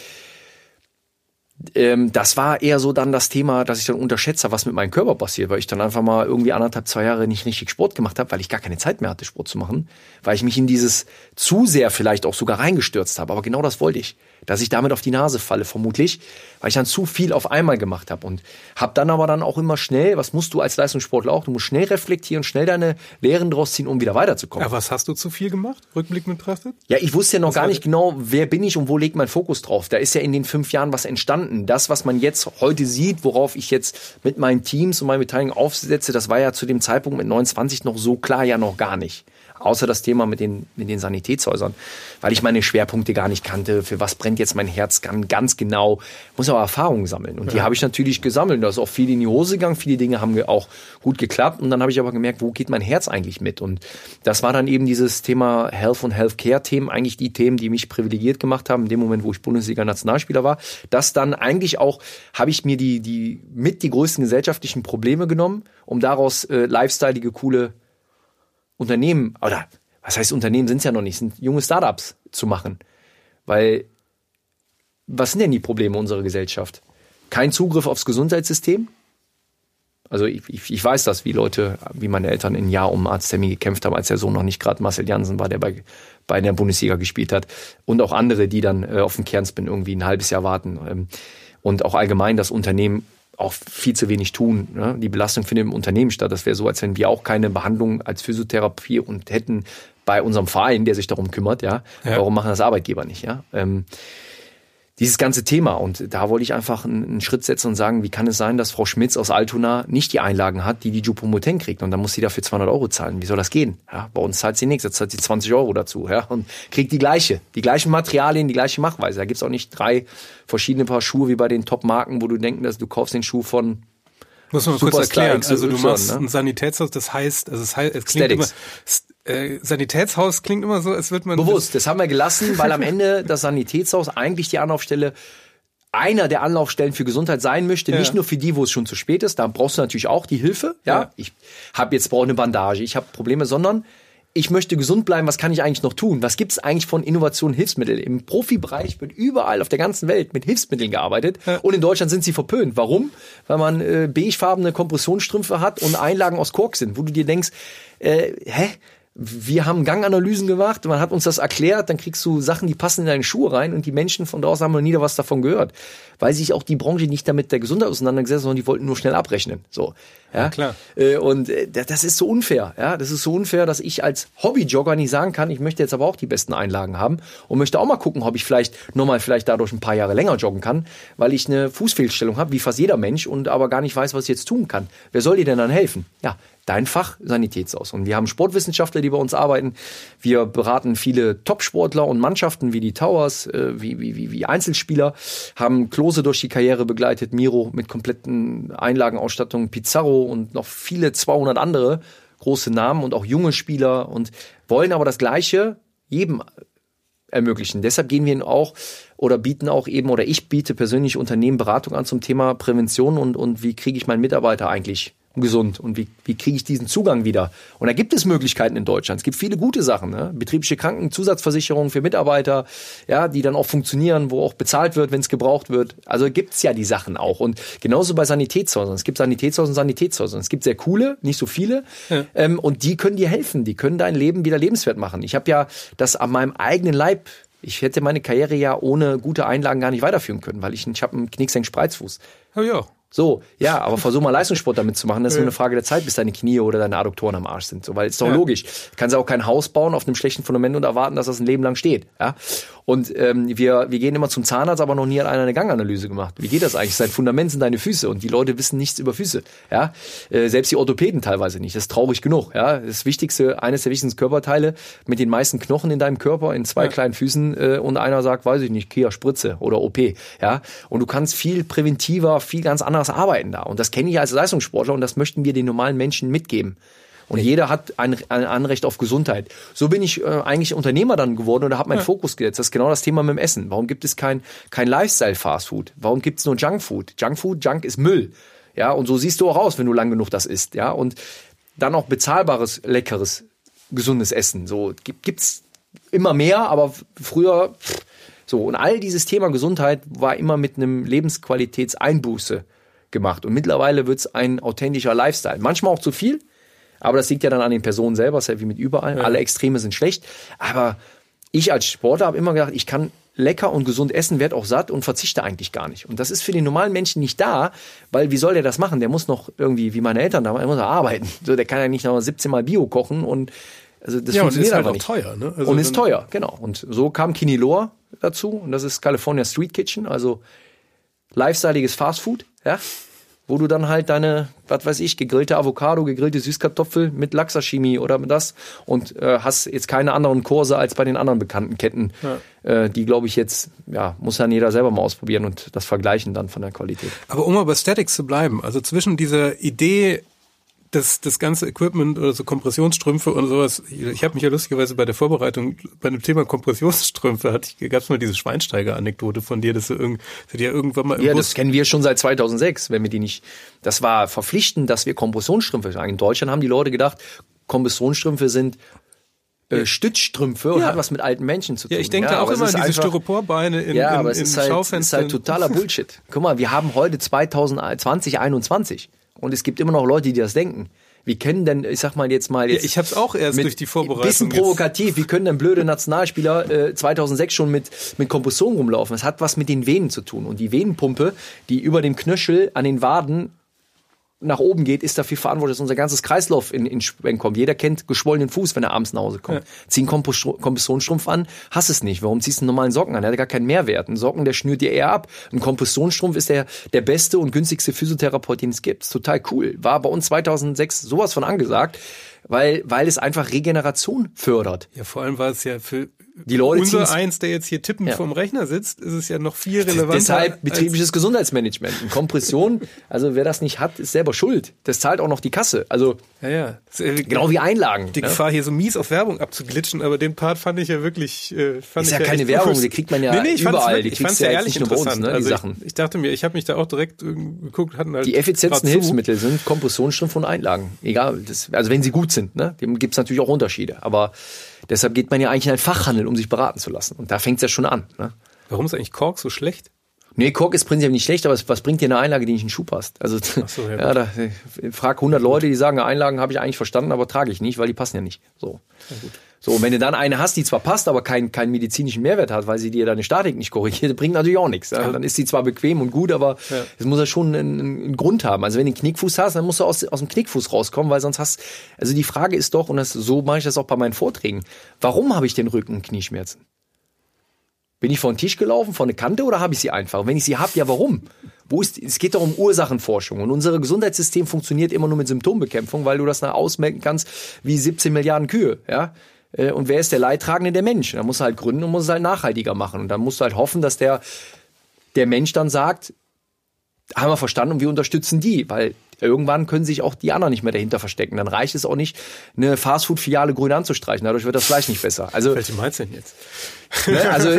ähm, das war eher so dann das Thema, dass ich dann unterschätze, was mit meinem Körper passiert, weil ich dann einfach mal irgendwie anderthalb, zwei Jahre nicht richtig Sport gemacht habe, weil ich gar keine Zeit mehr hatte, Sport zu machen, weil ich mich in dieses zu sehr vielleicht auch sogar reingestürzt habe. Aber genau das wollte ich dass ich damit auf die Nase falle, vermutlich, weil ich dann zu viel auf einmal gemacht habe und habe dann aber dann auch immer schnell, was musst du als Leistungssportler auch, du musst schnell reflektieren, schnell deine Lehren draus ziehen, um wieder weiterzukommen. Ja, was hast du zu viel gemacht, rückblickend betrachtet? Ja, ich wusste ja noch was gar nicht genau, wer bin ich und wo liegt mein Fokus drauf. Da ist ja in den fünf Jahren was entstanden. Das, was man jetzt heute sieht, worauf ich jetzt mit meinen Teams und meinen Beteiligungen aufsetze, das war ja zu dem Zeitpunkt mit 29 noch so klar ja noch gar nicht außer das Thema mit den, mit den Sanitätshäusern, weil ich meine Schwerpunkte gar nicht kannte, für was brennt jetzt mein Herz ganz, genau, muss aber Erfahrungen sammeln. Und ja. die habe ich natürlich gesammelt. Da ist auch viel in die Hose gegangen, viele Dinge haben auch gut geklappt und dann habe ich aber gemerkt, wo geht mein Herz eigentlich mit? Und das war dann eben dieses Thema Health und Healthcare-Themen, eigentlich die Themen, die mich privilegiert gemacht haben, in dem Moment, wo ich Bundesliga-Nationalspieler war. Das dann eigentlich auch, habe ich mir die, die mit die größten gesellschaftlichen Probleme genommen, um daraus äh, lifestyleige, coole Unternehmen, oder was heißt Unternehmen sind es ja noch nicht, sind junge Startups zu machen. Weil, was sind denn die Probleme unserer Gesellschaft? Kein Zugriff aufs Gesundheitssystem. Also ich, ich, ich weiß das, wie Leute, wie meine Eltern ein Jahr um Arzttermin gekämpft haben, als der Sohn noch nicht gerade Marcel Jansen war, der bei, bei der Bundesliga gespielt hat. Und auch andere, die dann äh, auf den Kernspin irgendwie ein halbes Jahr warten. Ähm, und auch allgemein das Unternehmen auch viel zu wenig tun. Ne? Die Belastung findet im Unternehmen statt. Das wäre so, als wenn wir auch keine Behandlung als Physiotherapie und hätten bei unserem Verein, der sich darum kümmert, ja. ja. Warum machen das Arbeitgeber nicht, ja? Ähm, dieses ganze Thema. Und da wollte ich einfach einen, Schritt setzen und sagen, wie kann es sein, dass Frau Schmitz aus Altona nicht die Einlagen hat, die die Jupomoteng kriegt? Und dann muss sie dafür 200 Euro zahlen. Wie soll das gehen? Ja, bei uns zahlt sie nichts, jetzt zahlt sie 20 Euro dazu. Ja, und kriegt die gleiche, die gleichen Materialien, die gleiche Machweise. Da gibt's auch nicht drei verschiedene Paar Schuhe wie bei den Top-Marken, wo du denkst, dass du kaufst den Schuh von muss man kurz erklären. Also du machst ne? ein Sanitätshaus, das heißt, also es, heißt, es klingt Statics. immer, äh, Sanitätshaus klingt immer so, als würde man. Bewusst, das haben wir gelassen, weil am Ende das Sanitätshaus eigentlich die Anlaufstelle einer der Anlaufstellen für Gesundheit sein möchte, ja. nicht nur für die, wo es schon zu spät ist, da brauchst du natürlich auch die Hilfe. Ja, ja. ich habe jetzt brauche eine Bandage, ich habe Probleme, sondern ich möchte gesund bleiben, was kann ich eigentlich noch tun? Was gibt's eigentlich von Innovation, Hilfsmittel? Im Profibereich wird überall auf der ganzen Welt mit Hilfsmitteln gearbeitet ja. und in Deutschland sind sie verpönt. Warum? Weil man äh, beigefarbene Kompressionsstrümpfe hat und Einlagen aus Kork sind, wo du dir denkst, äh, hä? Wir haben Ganganalysen gemacht, man hat uns das erklärt, dann kriegst du Sachen, die passen in deine Schuhe rein und die Menschen von draußen haben noch nie was davon gehört, weil sich auch die Branche nicht damit der Gesundheit auseinandergesetzt hat, sondern die wollten nur schnell abrechnen. So, ja, ja klar. Äh, und äh, das ist so unfair, ja, das ist so unfair, dass ich als Hobbyjogger nicht sagen kann, ich möchte jetzt aber auch die besten Einlagen haben und möchte auch mal gucken, ob ich vielleicht nochmal vielleicht dadurch ein paar Jahre länger joggen kann, weil ich eine Fußfehlstellung habe, wie fast jeder Mensch und aber gar nicht weiß, was ich jetzt tun kann. Wer soll dir denn dann helfen? Ja, dein Fach Sanitätsaus. Und wir haben Sportwissenschaftler, die bei uns arbeiten. Wir beraten viele Top-Sportler und Mannschaften wie die Towers, äh, wie, wie, wie Einzelspieler, haben Klose durch die Karriere begleitet, Miro mit kompletten Einlagenausstattung, Pizarro und noch viele 200 andere große Namen und auch junge Spieler und wollen aber das Gleiche jedem ermöglichen. Deshalb gehen wir auch oder bieten auch eben, oder ich biete persönlich Unternehmen Beratung an zum Thema Prävention und, und wie kriege ich meinen Mitarbeiter eigentlich gesund und wie, wie kriege ich diesen Zugang wieder? Und da gibt es Möglichkeiten in Deutschland. Es gibt viele gute Sachen, ne? betriebliche Krankenzusatzversicherung für Mitarbeiter, ja, die dann auch funktionieren, wo auch bezahlt wird, wenn es gebraucht wird. Also gibt's ja die Sachen auch. Und genauso bei Sanitätshäusern. Es gibt Sanitätshäuser und Sanitätshäuser. Es gibt sehr coole, nicht so viele. Ja. Ähm, und die können dir helfen. Die können dein Leben wieder lebenswert machen. Ich habe ja das an meinem eigenen Leib ich hätte meine Karriere ja ohne gute Einlagen gar nicht weiterführen können, weil ich, ich habe einen Knicksenk-Spreizfuß. Oh ja. So, ja, aber versuch mal Leistungssport damit zu machen. Das ist nur eine Frage der Zeit, bis deine Knie oder deine Adduktoren am Arsch sind. So, weil ist doch ja. logisch. Du kannst ja auch kein Haus bauen auf einem schlechten Fundament und erwarten, dass das ein Leben lang steht. Ja? Und ähm, wir, wir gehen immer zum Zahnarzt, aber noch nie hat einer eine Ganganalyse gemacht. Wie geht das eigentlich? Sein Fundament sind deine Füße und die Leute wissen nichts über Füße. Ja? Äh, selbst die Orthopäden teilweise nicht. Das ist traurig genug. Ja? Das Wichtigste, eines der wichtigsten Körperteile mit den meisten Knochen in deinem Körper, in zwei ja. kleinen Füßen äh, und einer sagt, weiß ich nicht, Kia Spritze oder OP. Ja? Und du kannst viel präventiver, viel ganz anderes arbeiten da. Und das kenne ich als Leistungssportler und das möchten wir den normalen Menschen mitgeben. Und jeder hat ein, ein Anrecht auf Gesundheit. So bin ich äh, eigentlich Unternehmer dann geworden oder habe meinen ja. Fokus gesetzt. Das ist genau das Thema mit dem Essen. Warum gibt es kein, kein Lifestyle-Fastfood? Warum gibt es nur Junkfood? Junkfood, Junk ist Müll. Ja, und so siehst du auch aus, wenn du lang genug das isst. Ja, und dann auch bezahlbares, leckeres, gesundes Essen. So gibt es immer mehr, aber früher so. Und all dieses Thema Gesundheit war immer mit einem Lebensqualitätseinbuße gemacht. Und mittlerweile wird es ein authentischer Lifestyle. Manchmal auch zu viel, aber das liegt ja dann an den Personen selber, ist ja wie mit überall. Ja. Alle Extreme sind schlecht. Aber ich als Sportler habe immer gedacht, ich kann lecker und gesund essen, werde auch satt und verzichte eigentlich gar nicht. Und das ist für den normalen Menschen nicht da, weil wie soll der das machen? Der muss noch irgendwie, wie meine Eltern damals, muss er arbeiten. So, der kann ja nicht noch 17 Mal Bio kochen und also das ja, funktioniert und ist halt auch teuer, ne? Also und ist teuer, genau. Und so kam Kinilor dazu und das ist California Street Kitchen, also lifestyleiges Fastfood, ja wo du dann halt deine, was weiß ich, gegrillte Avocado, gegrillte Süßkartoffel mit Laxashimi oder das und äh, hast jetzt keine anderen Kurse als bei den anderen bekannten Ketten, ja. äh, die glaube ich jetzt, ja, muss dann jeder selber mal ausprobieren und das vergleichen dann von der Qualität. Aber um aber Statics zu bleiben, also zwischen dieser Idee das, das ganze Equipment oder so Kompressionsstrümpfe und sowas, ich habe mich ja lustigerweise bei der Vorbereitung bei dem Thema Kompressionsstrümpfe hatte ich, gab es mal diese Schweinsteiger-Anekdote von dir, dass du irgend, dass ja irgendwann mal im Ja, Bus das kennen wir schon seit 2006, wenn wir die nicht, das war verpflichtend, dass wir Kompressionsstrümpfe sagen. In Deutschland haben die Leute gedacht, Kompressionsstrümpfe sind äh, Stützstrümpfe und ja. hat was mit alten Menschen zu tun. Ja, ich denke ja, auch immer an diese Styroporbeine in, ja, in, aber es in ist halt, ist halt totaler Bullshit. Guck mal, wir haben heute 2020, 2021. Und es gibt immer noch Leute, die das denken. Wie können denn, ich sag mal jetzt mal jetzt. Ja, ich habe es auch erst durch die Vorbereitung. Bisschen provokativ. Wie können denn blöde Nationalspieler äh, 2006 schon mit mit Kompression rumlaufen? Es hat was mit den Venen zu tun und die Venenpumpe, die über dem Knöchel an den Waden nach oben geht, ist dafür verantwortlich, dass unser ganzes Kreislauf in, in Schwenk kommt. Jeder kennt geschwollenen Fuß, wenn er abends nach Hause kommt. Ja. Zieh einen Kompressionsstrumpf an, hast es nicht. Warum ziehst du einen normalen Socken an? Der hat gar keinen Mehrwert. Ein Socken, der schnürt dir eher ab. Ein Kompressionsstrumpf ist der, der beste und günstigste Physiotherapeut, den es gibt. Total cool. War bei uns 2006 sowas von angesagt weil, weil es einfach Regeneration fördert. Ja, vor allem war es ja für die Leute unser eins, der jetzt hier tippend ja. vom Rechner sitzt, ist es ja noch viel relevanter. Deshalb betriebliches Gesundheitsmanagement. Eine Kompression, also wer das nicht hat, ist selber schuld. Das zahlt auch noch die Kasse. Also ja, ja. genau wie Einlagen. Die ne? Gefahr hier so mies auf Werbung abzuglitschen, aber den Part fand ich ja wirklich. Äh, fand ist ja, ja keine Werbung, die kriegt man ja nee, nee, ich überall. Die ich fand's ja ehrlich nicht interessant. Uns, ne, also Sachen. Ich, ich, dachte mir, ich habe mich da auch direkt geguckt, hatten halt die effizientesten Hilfsmittel sind Kompressionsstrümpfe und Einlagen. Egal, das, also wenn sie gut sind, ne, dem gibt's natürlich auch Unterschiede. Aber Deshalb geht man ja eigentlich in einen Fachhandel, um sich beraten zu lassen. Und da fängt es ja schon an. Ne? Warum ist eigentlich Kork so schlecht? Nee, Kork ist prinzipiell nicht schlecht, aber was bringt dir eine Einlage, die nicht in Schuh passt? Also so, ja, ja da, frag 100 Leute, die sagen, Einlagen habe ich eigentlich verstanden, aber trage ich nicht, weil die passen ja nicht. So. Ja, so, und wenn du dann eine hast, die zwar passt, aber keinen keinen medizinischen Mehrwert hat, weil sie dir deine Statik nicht korrigiert, bringt natürlich auch nichts. Ja. Dann ist sie zwar bequem und gut, aber ja. es muss ja schon einen, einen, Grund haben. Also wenn du einen Knickfuß hast, dann musst du aus, aus dem Knickfuß rauskommen, weil sonst hast, also die Frage ist doch, und das, so mache ich das auch bei meinen Vorträgen, warum habe ich den Rücken- und Knieschmerzen? Bin ich vor den Tisch gelaufen, vor eine Kante oder habe ich sie einfach? Und wenn ich sie habe, ja warum? Wo ist, es geht doch um Ursachenforschung. Und unser Gesundheitssystem funktioniert immer nur mit Symptombekämpfung, weil du das nach ausmelden kannst wie 17 Milliarden Kühe. Ja? Äh, und wer ist der Leidtragende? Der Mensch. Da muss halt gründen und muss es halt nachhaltiger machen. Und dann musst du halt hoffen, dass der, der Mensch dann sagt, haben wir verstanden und wir unterstützen die, weil irgendwann können sich auch die anderen nicht mehr dahinter verstecken. Dann reicht es auch nicht, eine Fastfood-Filiale grün anzustreichen. Dadurch wird das Fleisch nicht besser. Also, Welche meinst du denn jetzt? Ne, also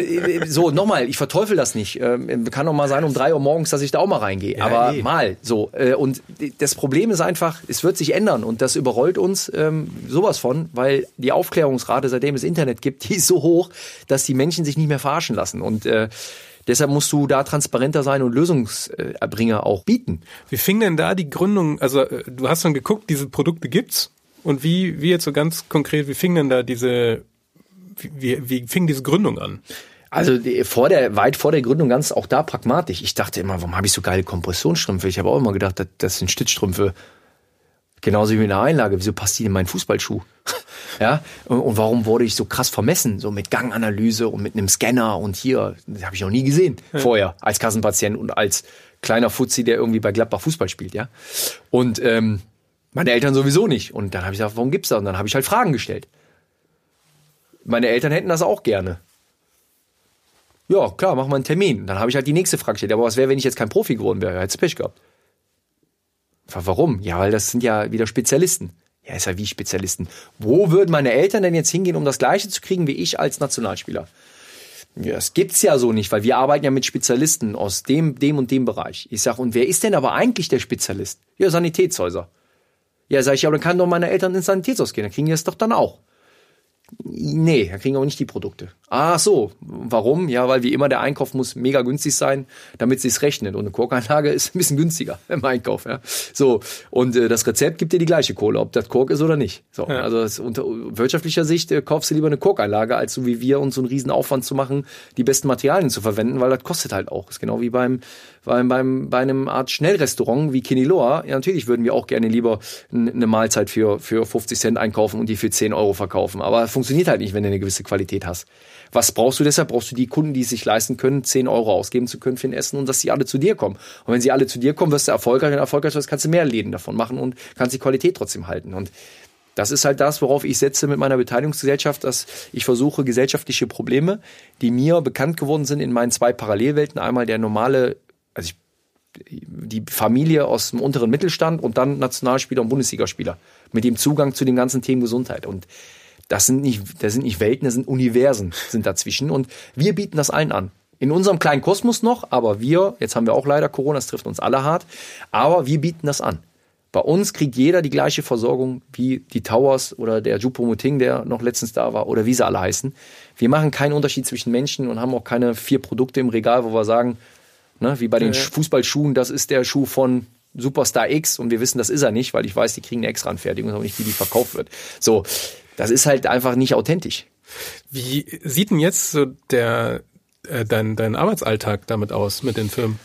so, nochmal, ich verteufel das nicht. Ähm, kann doch mal sein um drei Uhr morgens, dass ich da auch mal reingehe. Ja, Aber ey. mal so. Äh, und das Problem ist einfach, es wird sich ändern und das überrollt uns ähm, sowas von, weil die Aufklärungsrate, seitdem es Internet gibt, die ist so hoch, dass die Menschen sich nicht mehr verarschen lassen. Und äh, Deshalb musst du da transparenter sein und Lösungserbringer auch bieten. Wie fing denn da die Gründung, also äh, du hast schon geguckt, diese Produkte gibt's und wie, wie jetzt so ganz konkret, wie fing denn da diese, wie, wie fing diese Gründung an? Also vor der, weit vor der Gründung ganz auch da pragmatisch. Ich dachte immer, warum habe ich so geile Kompressionsstrümpfe? Ich habe auch immer gedacht, das, das sind Stützstrümpfe. Genauso wie in der Einlage. Wieso passt die in meinen Fußballschuh? ja. Und warum wurde ich so krass vermessen? So mit Ganganalyse und mit einem Scanner und hier. Das habe ich noch nie gesehen ja. vorher als Kassenpatient und als kleiner Fuzzi, der irgendwie bei Gladbach Fußball spielt, ja. Und ähm, meine Eltern sowieso nicht. Und dann habe ich gesagt, warum gibt's das? Und dann habe ich halt Fragen gestellt. Meine Eltern hätten das auch gerne. Ja, klar, machen wir einen Termin. Dann habe ich halt die nächste Frage gestellt. Aber was wäre, wenn ich jetzt kein Profi geworden wäre? Hätte Pech gehabt. Warum? Ja, weil das sind ja wieder Spezialisten. Ja, ist ja wie Spezialisten. Wo würden meine Eltern denn jetzt hingehen, um das Gleiche zu kriegen wie ich als Nationalspieler? Ja, das gibt's ja so nicht, weil wir arbeiten ja mit Spezialisten aus dem, dem und dem Bereich. Ich sag, und wer ist denn aber eigentlich der Spezialist? Ja, Sanitätshäuser. Ja, sag ich, ja, dann kann doch meine Eltern ins Sanitätshaus gehen, dann kriegen die das doch dann auch. Nee, da kriegen wir auch nicht die Produkte. Ach so, warum? Ja, weil wie immer der Einkauf muss mega günstig sein, damit sich's rechnet. Und eine Korkanlage ist ein bisschen günstiger im Einkauf. Ja. So und äh, das Rezept gibt dir die gleiche Kohle, ob das Kork ist oder nicht. So, ja. also das, unter wirtschaftlicher Sicht äh, kaufst du lieber eine Korkanlage, als so wie wir uns so einen riesen Aufwand zu machen, die besten Materialien zu verwenden, weil das kostet halt auch. Ist genau wie beim beim, beim bei einem Art Schnellrestaurant wie Kiniloa. Ja, natürlich würden wir auch gerne lieber eine Mahlzeit für für 50 Cent einkaufen und die für 10 Euro verkaufen. Aber funktioniert halt nicht, wenn du eine gewisse Qualität hast. Was brauchst du deshalb? Brauchst du die Kunden, die es sich leisten können, 10 Euro ausgeben zu können für ein Essen und dass sie alle zu dir kommen. Und wenn sie alle zu dir kommen, wirst du erfolgreich und erfolgreich wirst, kannst du mehr Läden davon machen und kannst die Qualität trotzdem halten. Und das ist halt das, worauf ich setze mit meiner Beteiligungsgesellschaft, dass ich versuche, gesellschaftliche Probleme, die mir bekannt geworden sind in meinen zwei Parallelwelten, einmal der normale, also ich die Familie aus dem unteren Mittelstand und dann Nationalspieler und Bundesligaspieler mit dem Zugang zu den ganzen Themen Gesundheit. Und das sind nicht, das sind nicht Welten, das sind Universen sind dazwischen. Und wir bieten das allen an. In unserem kleinen Kosmos noch, aber wir, jetzt haben wir auch leider Corona, das trifft uns alle hart, aber wir bieten das an. Bei uns kriegt jeder die gleiche Versorgung wie die Towers oder der Jupo Muting, der noch letztens da war, oder wie sie alle heißen. Wir machen keinen Unterschied zwischen Menschen und haben auch keine vier Produkte im Regal, wo wir sagen, ne, wie bei den ja. Fußballschuhen, das ist der Schuh von Superstar X und wir wissen, das ist er nicht, weil ich weiß, die kriegen eine extra Anfertigung, aber nicht, wie die verkauft wird. So, das ist halt einfach nicht authentisch. Wie sieht denn jetzt so der äh, dein, dein Arbeitsalltag damit aus mit den Firmen?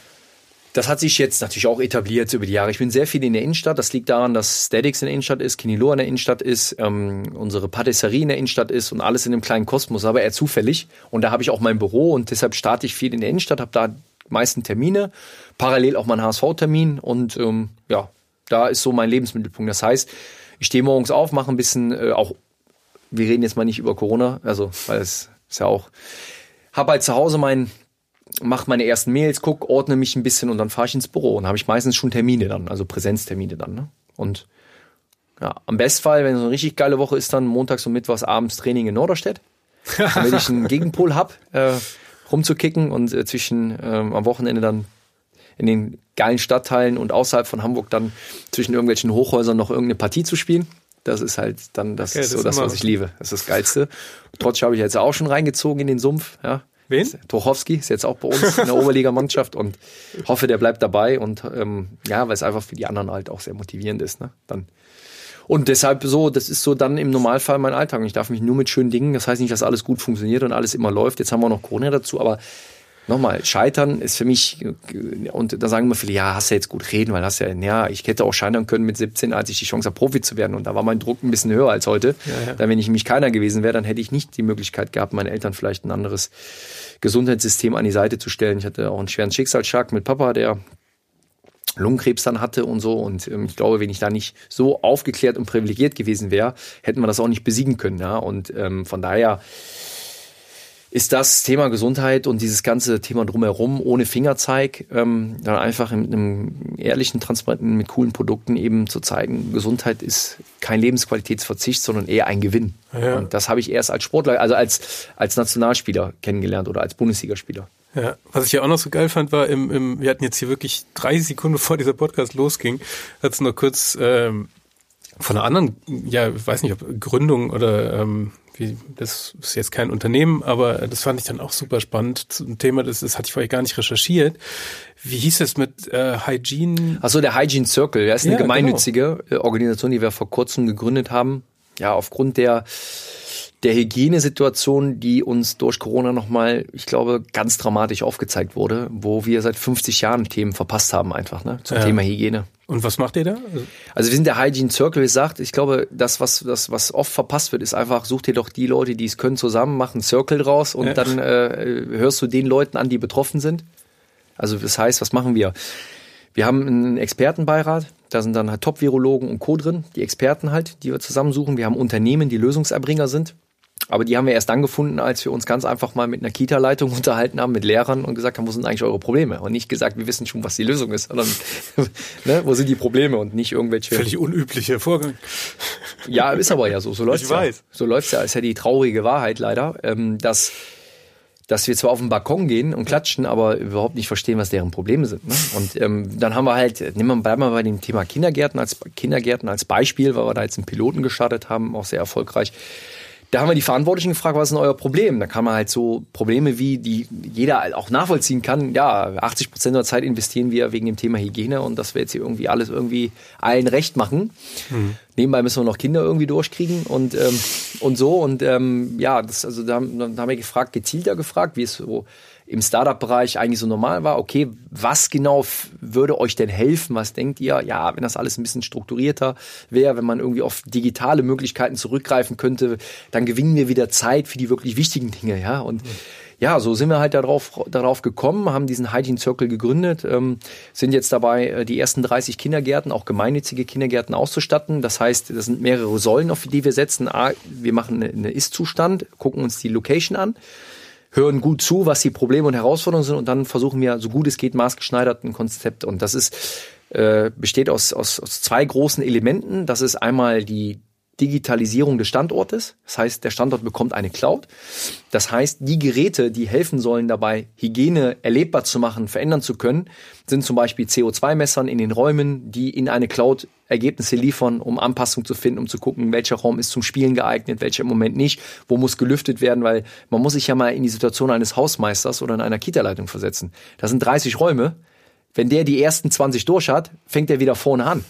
Das hat sich jetzt natürlich auch etabliert über die Jahre. Ich bin sehr viel in der Innenstadt. Das liegt daran, dass Statics in der Innenstadt ist, Kinilo in der Innenstadt ist, ähm, unsere Patisserie in der Innenstadt ist und alles in einem kleinen Kosmos, aber eher zufällig. Und da habe ich auch mein Büro und deshalb starte ich viel in der Innenstadt, habe da meisten Termine, parallel auch mein HSV-Termin und ähm, ja, da ist so mein Lebensmittelpunkt. Das heißt, ich stehe morgens auf, mache ein bisschen äh, auch wir reden jetzt mal nicht über Corona, also weil es ist ja auch, habe halt zu Hause mein, mach meine ersten Mails, guck, ordne mich ein bisschen und dann fahre ich ins Büro und habe ich meistens schon Termine dann, also Präsenztermine dann. Ne? Und ja, am Bestfall, wenn es eine richtig geile Woche ist, dann montags und mittwochs abends Training in Norderstedt, damit ich einen Gegenpol hab, äh, rumzukicken und äh, zwischen äh, am Wochenende dann in den geilen Stadtteilen und außerhalb von Hamburg dann zwischen irgendwelchen Hochhäusern noch irgendeine Partie zu spielen. Das ist halt dann das, okay, das so das, was ich liebe. Das ist das Geilste. Trotzdem habe ich jetzt auch schon reingezogen in den Sumpf. Ja, Wen? Tuchowski ist jetzt auch bei uns in der Oberligamannschaft und hoffe, der bleibt dabei und ähm, ja, weil es einfach für die anderen halt auch sehr motivierend ist. Ne? Dann und deshalb so, das ist so dann im Normalfall mein Alltag. Und ich darf mich nur mit schönen Dingen, das heißt nicht, dass alles gut funktioniert und alles immer läuft. Jetzt haben wir noch Corona dazu, aber nochmal, Scheitern ist für mich, und da sagen immer viele, ja, hast du jetzt gut reden, weil hast ja, ja, ich hätte auch scheitern können mit 17, als ich die Chance habe, Profi zu werden. Und da war mein Druck ein bisschen höher als heute. Ja, ja. Dann, wenn ich nämlich keiner gewesen wäre, dann hätte ich nicht die Möglichkeit gehabt, meinen Eltern vielleicht ein anderes Gesundheitssystem an die Seite zu stellen. Ich hatte auch einen schweren Schicksalsschlag mit Papa, der Lungenkrebs dann hatte und so. Und ähm, ich glaube, wenn ich da nicht so aufgeklärt und privilegiert gewesen wäre, hätten wir das auch nicht besiegen können. Ja? Und ähm, von daher ist das Thema Gesundheit und dieses ganze Thema drumherum ohne Fingerzeig ähm, dann einfach mit einem ehrlichen, transparenten, mit coolen Produkten eben zu zeigen, Gesundheit ist kein Lebensqualitätsverzicht, sondern eher ein Gewinn. Ja. Und das habe ich erst als Sportler, also als, als Nationalspieler kennengelernt oder als Bundesligaspieler. Ja, was ich ja auch noch so geil fand, war, im, im, wir hatten jetzt hier wirklich drei Sekunden, bevor dieser Podcast losging, hat es noch kurz ähm, von einer anderen, ja, ich weiß nicht, ob Gründung oder ähm, wie, das ist jetzt kein Unternehmen, aber das fand ich dann auch super spannend. Zum Thema, das, das hatte ich vorher gar nicht recherchiert. Wie hieß es mit äh, Hygiene? Achso, der Hygiene Circle, der ist eine ja, gemeinnützige genau. Organisation, die wir vor kurzem gegründet haben. Ja, aufgrund der der Hygienesituation, die uns durch Corona nochmal, ich glaube, ganz dramatisch aufgezeigt wurde, wo wir seit 50 Jahren Themen verpasst haben einfach, ne, zum ja. Thema Hygiene. Und was macht ihr da? Also wir sind der Hygiene Circle, wie gesagt, ich glaube, das, was, das, was oft verpasst wird, ist einfach, such dir doch die Leute, die es können, zusammen, mach einen Circle draus und ja. dann äh, hörst du den Leuten an, die betroffen sind. Also das heißt, was machen wir? Wir haben einen Expertenbeirat, da sind dann halt Top-Virologen und Co. drin, die Experten halt, die wir zusammensuchen. Wir haben Unternehmen, die Lösungserbringer sind. Aber die haben wir erst dann gefunden, als wir uns ganz einfach mal mit einer Kita-Leitung unterhalten haben, mit Lehrern und gesagt haben, wo sind eigentlich eure Probleme? Und nicht gesagt, wir wissen schon, was die Lösung ist, sondern ne, wo sind die Probleme und nicht irgendwelche. Völlig unüblicher Vorgang. Ja, ist aber ja so. So läuft's ich ja. So läuft's ja. Ist ja die traurige Wahrheit leider, ähm, dass dass wir zwar auf den Balkon gehen und klatschen, aber überhaupt nicht verstehen, was deren Probleme sind. Ne? Und ähm, dann haben wir halt, nehmen wir, bleiben wir bei dem Thema Kindergärten als Kindergärten als Beispiel, weil wir da jetzt einen Piloten gestartet haben, auch sehr erfolgreich. Da haben wir die Verantwortlichen gefragt, was ist denn euer Problem? Da kann man halt so Probleme wie, die jeder auch nachvollziehen kann. Ja, 80 Prozent der Zeit investieren wir wegen dem Thema Hygiene und dass wir jetzt hier irgendwie alles irgendwie allen recht machen. Mhm. Nebenbei müssen wir noch Kinder irgendwie durchkriegen und, ähm, und so. Und ähm, ja, das, also da, da haben wir gefragt, gezielter gefragt, wie es so im Startup-Bereich eigentlich so normal war. Okay, was genau würde euch denn helfen? Was denkt ihr? Ja, wenn das alles ein bisschen strukturierter wäre, wenn man irgendwie auf digitale Möglichkeiten zurückgreifen könnte, dann gewinnen wir wieder Zeit für die wirklich wichtigen Dinge, ja. Und mhm ja, so sind wir halt darauf, darauf gekommen, haben diesen Hygiene Circle gegründet, ähm, sind jetzt dabei, äh, die ersten 30 Kindergärten, auch gemeinnützige Kindergärten auszustatten. Das heißt, das sind mehrere Säulen, auf die wir setzen. A, wir machen eine Ist-Zustand, gucken uns die Location an hören gut zu, was die Probleme und Herausforderungen sind und dann versuchen wir, so gut es geht, maßgeschneidert ein Konzept. Und das ist, äh, besteht aus, aus, aus zwei großen Elementen. Das ist einmal die Digitalisierung des Standortes. Das heißt, der Standort bekommt eine Cloud. Das heißt, die Geräte, die helfen sollen dabei, Hygiene erlebbar zu machen, verändern zu können, sind zum Beispiel CO2-Messern in den Räumen, die in eine Cloud Ergebnisse liefern, um Anpassung zu finden, um zu gucken, welcher Raum ist zum Spielen geeignet, welcher im Moment nicht, wo muss gelüftet werden, weil man muss sich ja mal in die Situation eines Hausmeisters oder in einer Kita-Leitung versetzen. Das sind 30 Räume. Wenn der die ersten 20 durch hat, fängt er wieder vorne an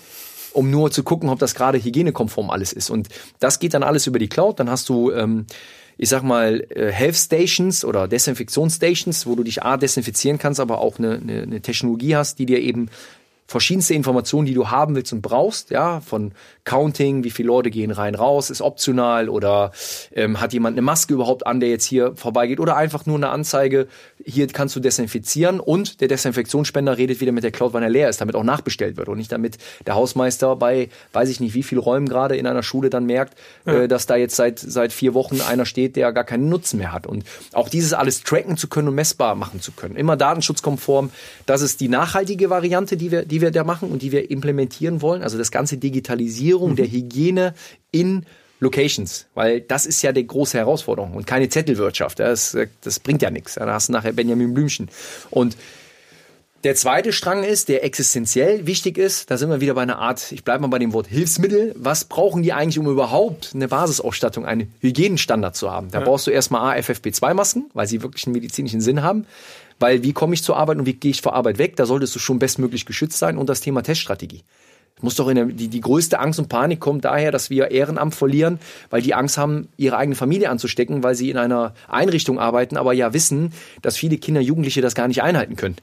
um nur zu gucken, ob das gerade hygienekonform alles ist. Und das geht dann alles über die Cloud. Dann hast du, ähm, ich sag mal, äh, Health Stations oder Desinfektionsstations, wo du dich A desinfizieren kannst, aber auch eine, eine, eine Technologie hast, die dir eben verschiedenste Informationen, die du haben willst und brauchst, ja, von Counting, wie viele Leute gehen rein, raus, ist optional oder ähm, hat jemand eine Maske überhaupt an, der jetzt hier vorbeigeht oder einfach nur eine Anzeige, hier kannst du desinfizieren und der Desinfektionsspender redet wieder mit der Cloud, wann er leer ist, damit auch nachbestellt wird und nicht damit der Hausmeister bei, weiß ich nicht, wie viel Räumen gerade in einer Schule dann merkt, ja. äh, dass da jetzt seit, seit vier Wochen einer steht, der gar keinen Nutzen mehr hat und auch dieses alles tracken zu können und messbar machen zu können. Immer datenschutzkonform, das ist die nachhaltige Variante, die wir, die wir da machen und die wir implementieren wollen. Also das ganze Digitalisierung mhm. der Hygiene in Locations, weil das ist ja die große Herausforderung und keine Zettelwirtschaft. Das, das bringt ja nichts. Da hast du nachher Benjamin Blümchen. Und Der zweite Strang ist, der existenziell wichtig ist, da sind wir wieder bei einer Art, ich bleibe mal bei dem Wort Hilfsmittel. Was brauchen die eigentlich, um überhaupt eine Basisausstattung, einen Hygienenstandard zu haben? Da ja. brauchst du erstmal A, FFP2-Masken, weil sie wirklich einen medizinischen Sinn haben. Weil wie komme ich zur Arbeit und wie gehe ich vor Arbeit weg? Da solltest du schon bestmöglich geschützt sein. Und das Thema Teststrategie. Muss doch in der, die, die größte Angst und Panik kommt daher, dass wir Ehrenamt verlieren, weil die Angst haben, ihre eigene Familie anzustecken, weil sie in einer Einrichtung arbeiten, aber ja wissen, dass viele Kinder, Jugendliche das gar nicht einhalten können.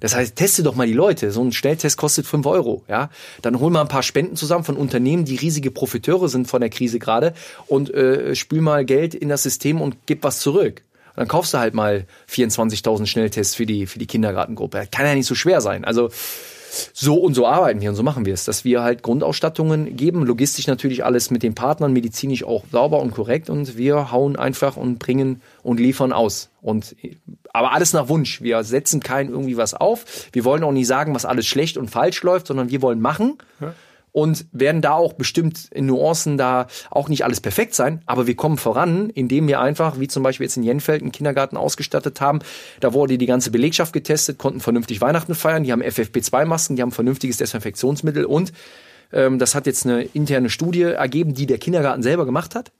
Das heißt, teste doch mal die Leute. So ein Schnelltest kostet fünf Euro. Ja, dann hol mal ein paar Spenden zusammen von Unternehmen, die riesige Profiteure sind von der Krise gerade und äh, spül mal Geld in das System und gib was zurück. Dann kaufst du halt mal 24.000 Schnelltests für die für die Kindergartengruppe. Kann ja nicht so schwer sein. Also so und so arbeiten wir und so machen wir es, dass wir halt Grundausstattungen geben, logistisch natürlich alles mit den Partnern, medizinisch auch sauber und korrekt und wir hauen einfach und bringen und liefern aus. Und aber alles nach Wunsch. Wir setzen kein irgendwie was auf. Wir wollen auch nicht sagen, was alles schlecht und falsch läuft, sondern wir wollen machen. Ja und werden da auch bestimmt in Nuancen da auch nicht alles perfekt sein, aber wir kommen voran, indem wir einfach, wie zum Beispiel jetzt in Jenfeld, einen Kindergarten ausgestattet haben. Da wurde die ganze Belegschaft getestet, konnten vernünftig Weihnachten feiern, die haben FFP2-Masken, die haben vernünftiges Desinfektionsmittel und ähm, das hat jetzt eine interne Studie ergeben, die der Kindergarten selber gemacht hat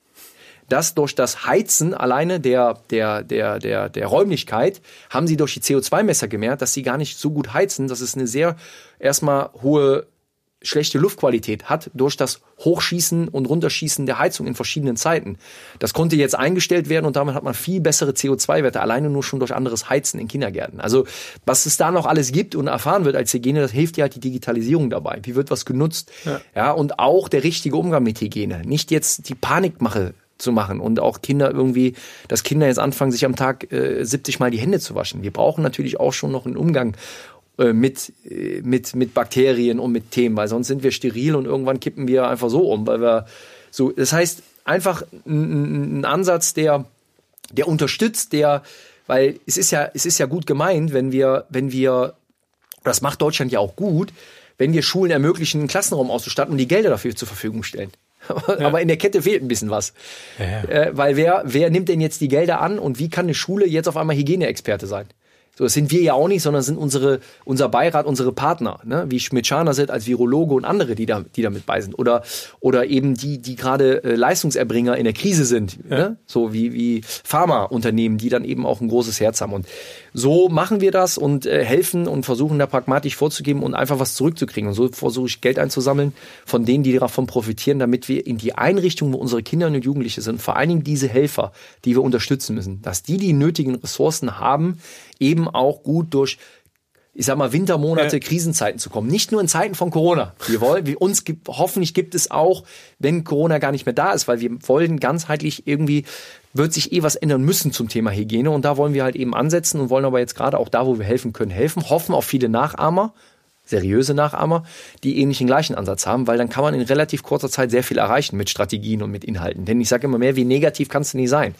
dass durch das Heizen alleine der, der, der, der, der Räumlichkeit haben sie durch die CO2-Messer gemerkt, dass sie gar nicht so gut heizen, dass es eine sehr erstmal hohe schlechte Luftqualität hat durch das Hochschießen und Runterschießen der Heizung in verschiedenen Zeiten. Das konnte jetzt eingestellt werden und damit hat man viel bessere CO2-Werte, alleine nur schon durch anderes Heizen in Kindergärten. Also was es da noch alles gibt und erfahren wird als Hygiene, das hilft ja halt die Digitalisierung dabei. Wie wird was genutzt? Ja. ja, und auch der richtige Umgang mit Hygiene. Nicht jetzt die Panikmache zu machen und auch Kinder irgendwie, dass Kinder jetzt anfangen, sich am Tag äh, 70 Mal die Hände zu waschen. Wir brauchen natürlich auch schon noch einen Umgang mit, äh, mit, mit Bakterien und mit Themen, weil sonst sind wir steril und irgendwann kippen wir einfach so um, weil wir so, das heißt, einfach ein, ein Ansatz, der, der unterstützt, der, weil es ist ja, es ist ja gut gemeint, wenn wir, wenn wir, das macht Deutschland ja auch gut, wenn wir Schulen ermöglichen, einen Klassenraum auszustatten und die Gelder dafür zur Verfügung stellen. Ja. Aber in der Kette fehlt ein bisschen was. Ja, ja. Äh, weil wer, wer nimmt denn jetzt die Gelder an und wie kann eine Schule jetzt auf einmal Hygieneexperte sein? So, das sind wir ja auch nicht, sondern sind unsere, unser Beirat, unsere Partner, ne? wie Schmidt-Scharner sind als Virologe und andere, die da, die da mit bei sind. Oder, oder eben die, die gerade äh, Leistungserbringer in der Krise sind, ja. ne? so wie, wie Pharmaunternehmen, die dann eben auch ein großes Herz haben. Und so machen wir das und äh, helfen und versuchen da pragmatisch vorzugeben und einfach was zurückzukriegen. Und so versuche ich Geld einzusammeln von denen, die davon profitieren, damit wir in die Einrichtung, wo unsere Kinder und Jugendliche sind, vor allen Dingen diese Helfer, die wir unterstützen müssen, dass die die nötigen Ressourcen haben, eben auch gut durch ich sag mal, Wintermonate, ja. Krisenzeiten zu kommen. Nicht nur in Zeiten von Corona. Wir wollen, wie uns gibt, hoffentlich gibt es auch, wenn Corona gar nicht mehr da ist, weil wir wollen ganzheitlich irgendwie, wird sich eh was ändern müssen zum Thema Hygiene. Und da wollen wir halt eben ansetzen und wollen aber jetzt gerade auch da, wo wir helfen können, helfen, hoffen auf viele Nachahmer, seriöse Nachahmer, die ähnlichen gleichen Ansatz haben, weil dann kann man in relativ kurzer Zeit sehr viel erreichen mit Strategien und mit Inhalten. Denn ich sage immer mehr, wie negativ kannst du nie sein.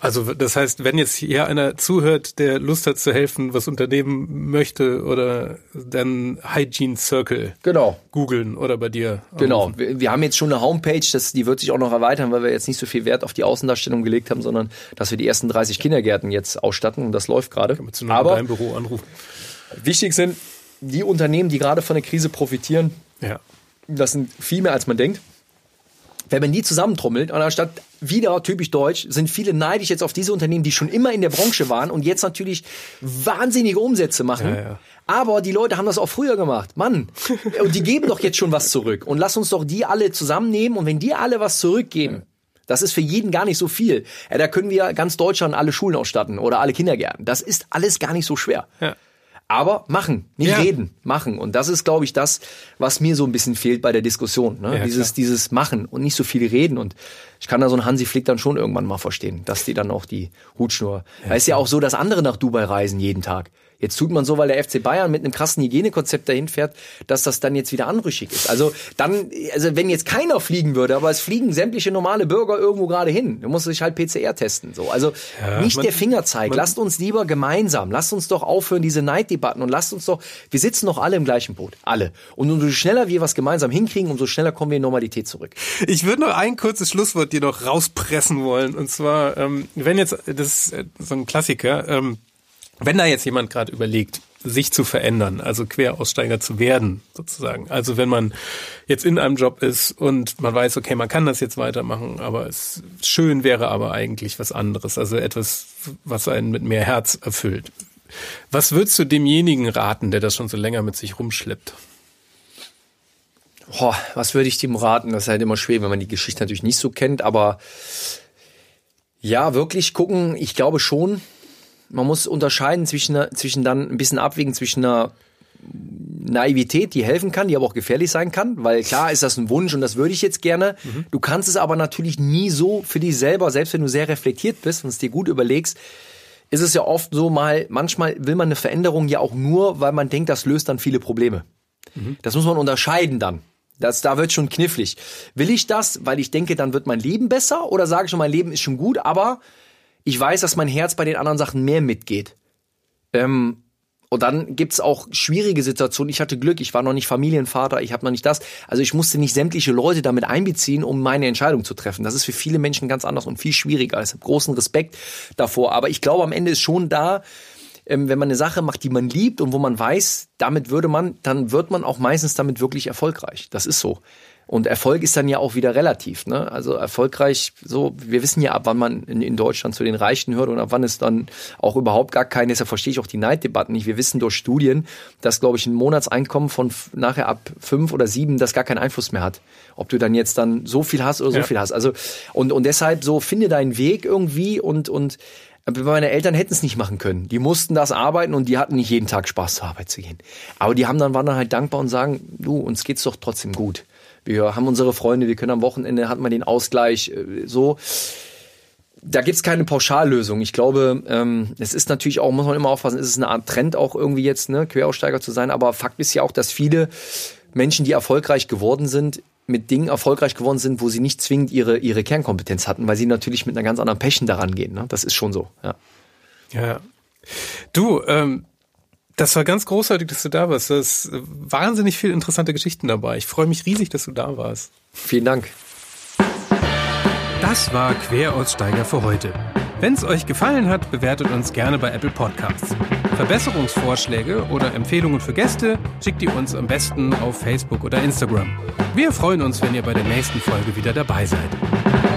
Also das heißt, wenn jetzt hier einer zuhört, der Lust hat zu helfen, was unternehmen möchte oder dann Hygiene Circle genau. googeln oder bei dir. Genau, wir, wir, haben jetzt schon eine Homepage, das, die wird sich auch noch erweitern, weil wir jetzt nicht so viel Wert auf die Außendarstellung gelegt haben, sondern dass wir die ersten 30 Kindergärten jetzt ausstatten und das läuft gerade. Aber dein Büro anrufen. Wichtig sind die Unternehmen, die gerade von der Krise profitieren. Ja. Das sind viel mehr als man denkt wenn man die zusammentrommelt und anstatt wieder typisch deutsch sind viele neidisch jetzt auf diese Unternehmen, die schon immer in der Branche waren und jetzt natürlich wahnsinnige Umsätze machen. Ja, ja. Aber die Leute haben das auch früher gemacht. Mann, und die geben doch jetzt schon was zurück. Und lass uns doch die alle zusammennehmen und wenn die alle was zurückgeben, das ist für jeden gar nicht so viel. Ja, da können wir ganz Deutschland alle Schulen ausstatten oder alle Kindergärten. Das ist alles gar nicht so schwer. Ja. Aber machen, nicht ja. reden, machen. Und das ist, glaube ich, das, was mir so ein bisschen fehlt bei der Diskussion. Ne? Ja, dieses, klar. dieses Machen und nicht so viel reden. Und ich kann da so einen Hansi Flick dann schon irgendwann mal verstehen, dass die dann auch die Hutschnur. Ja, da ist ja auch so, dass andere nach Dubai reisen jeden Tag. Jetzt tut man so, weil der FC Bayern mit einem krassen Hygienekonzept dahin fährt, dass das dann jetzt wieder anrüchig ist. Also dann, also wenn jetzt keiner fliegen würde, aber es fliegen sämtliche normale Bürger irgendwo gerade hin, dann muss sich halt PCR testen. So, also ja, nicht man, der Fingerzeig. Lasst uns lieber gemeinsam, lasst uns doch aufhören diese Neiddebatten und lasst uns doch, wir sitzen doch alle im gleichen Boot, alle. Und umso schneller wir was gemeinsam hinkriegen, umso schneller kommen wir in Normalität zurück. Ich würde noch ein kurzes Schlusswort dir noch rauspressen wollen. Und zwar, ähm, wenn jetzt, das ist so ein Klassiker. Ähm, wenn da jetzt jemand gerade überlegt, sich zu verändern, also Queraussteiger zu werden, sozusagen. Also wenn man jetzt in einem Job ist und man weiß, okay, man kann das jetzt weitermachen, aber es schön wäre aber eigentlich was anderes, also etwas, was einen mit mehr Herz erfüllt. Was würdest du demjenigen raten, der das schon so länger mit sich rumschleppt? Boah, was würde ich dem raten? Das ist halt immer schwer, wenn man die Geschichte natürlich nicht so kennt, aber ja, wirklich gucken, ich glaube schon, man muss unterscheiden zwischen, zwischen dann ein bisschen abwägen zwischen einer Naivität, die helfen kann, die aber auch gefährlich sein kann, weil klar ist das ein Wunsch und das würde ich jetzt gerne. Mhm. Du kannst es aber natürlich nie so für dich selber, selbst wenn du sehr reflektiert bist und es dir gut überlegst, ist es ja oft so mal, manchmal will man eine Veränderung ja auch nur, weil man denkt, das löst dann viele Probleme. Mhm. Das muss man unterscheiden dann. Das, da wird schon knifflig. Will ich das, weil ich denke, dann wird mein Leben besser? Oder sage ich schon, mein Leben ist schon gut, aber ich weiß, dass mein Herz bei den anderen Sachen mehr mitgeht. Ähm, und dann gibt's auch schwierige Situationen. Ich hatte Glück, ich war noch nicht Familienvater, ich habe noch nicht das. Also ich musste nicht sämtliche Leute damit einbeziehen, um meine Entscheidung zu treffen. Das ist für viele Menschen ganz anders und viel schwieriger. Ich habe großen Respekt davor. Aber ich glaube, am Ende ist schon da, ähm, wenn man eine Sache macht, die man liebt und wo man weiß, damit würde man, dann wird man auch meistens damit wirklich erfolgreich. Das ist so. Und Erfolg ist dann ja auch wieder relativ. Ne? Also erfolgreich, so, wir wissen ja, ab wann man in, in Deutschland zu den Reichen hört und ab wann es dann auch überhaupt gar keine, deshalb verstehe ich auch die Neiddebatten nicht. Wir wissen durch Studien, dass, glaube ich, ein Monatseinkommen von nachher ab fünf oder sieben das gar keinen Einfluss mehr hat. Ob du dann jetzt dann so viel hast oder so ja. viel hast. Also, und, und deshalb so, finde deinen Weg irgendwie und, und meine Eltern hätten es nicht machen können. Die mussten das arbeiten und die hatten nicht jeden Tag Spaß zur Arbeit zu gehen. Aber die haben dann waren dann halt dankbar und sagen, du, uns geht's doch trotzdem gut wir haben unsere Freunde, wir können am Wochenende, hat man den Ausgleich, äh, so. Da gibt's keine Pauschallösung. Ich glaube, ähm, es ist natürlich auch, muss man immer aufpassen, es ist eine Art Trend auch irgendwie jetzt, ne, Queraussteiger zu sein. Aber Fakt ist ja auch, dass viele Menschen, die erfolgreich geworden sind, mit Dingen erfolgreich geworden sind, wo sie nicht zwingend ihre, ihre Kernkompetenz hatten, weil sie natürlich mit einer ganz anderen Passion daran gehen. Ne? Das ist schon so, ja. Ja. Du, ähm, das war ganz großartig, dass du da warst. Da ist wahnsinnig viel interessante Geschichten dabei. Ich freue mich riesig, dass du da warst. Vielen Dank. Das war Queraussteiger für heute. Wenn es euch gefallen hat, bewertet uns gerne bei Apple Podcasts. Verbesserungsvorschläge oder Empfehlungen für Gäste schickt ihr uns am besten auf Facebook oder Instagram. Wir freuen uns, wenn ihr bei der nächsten Folge wieder dabei seid.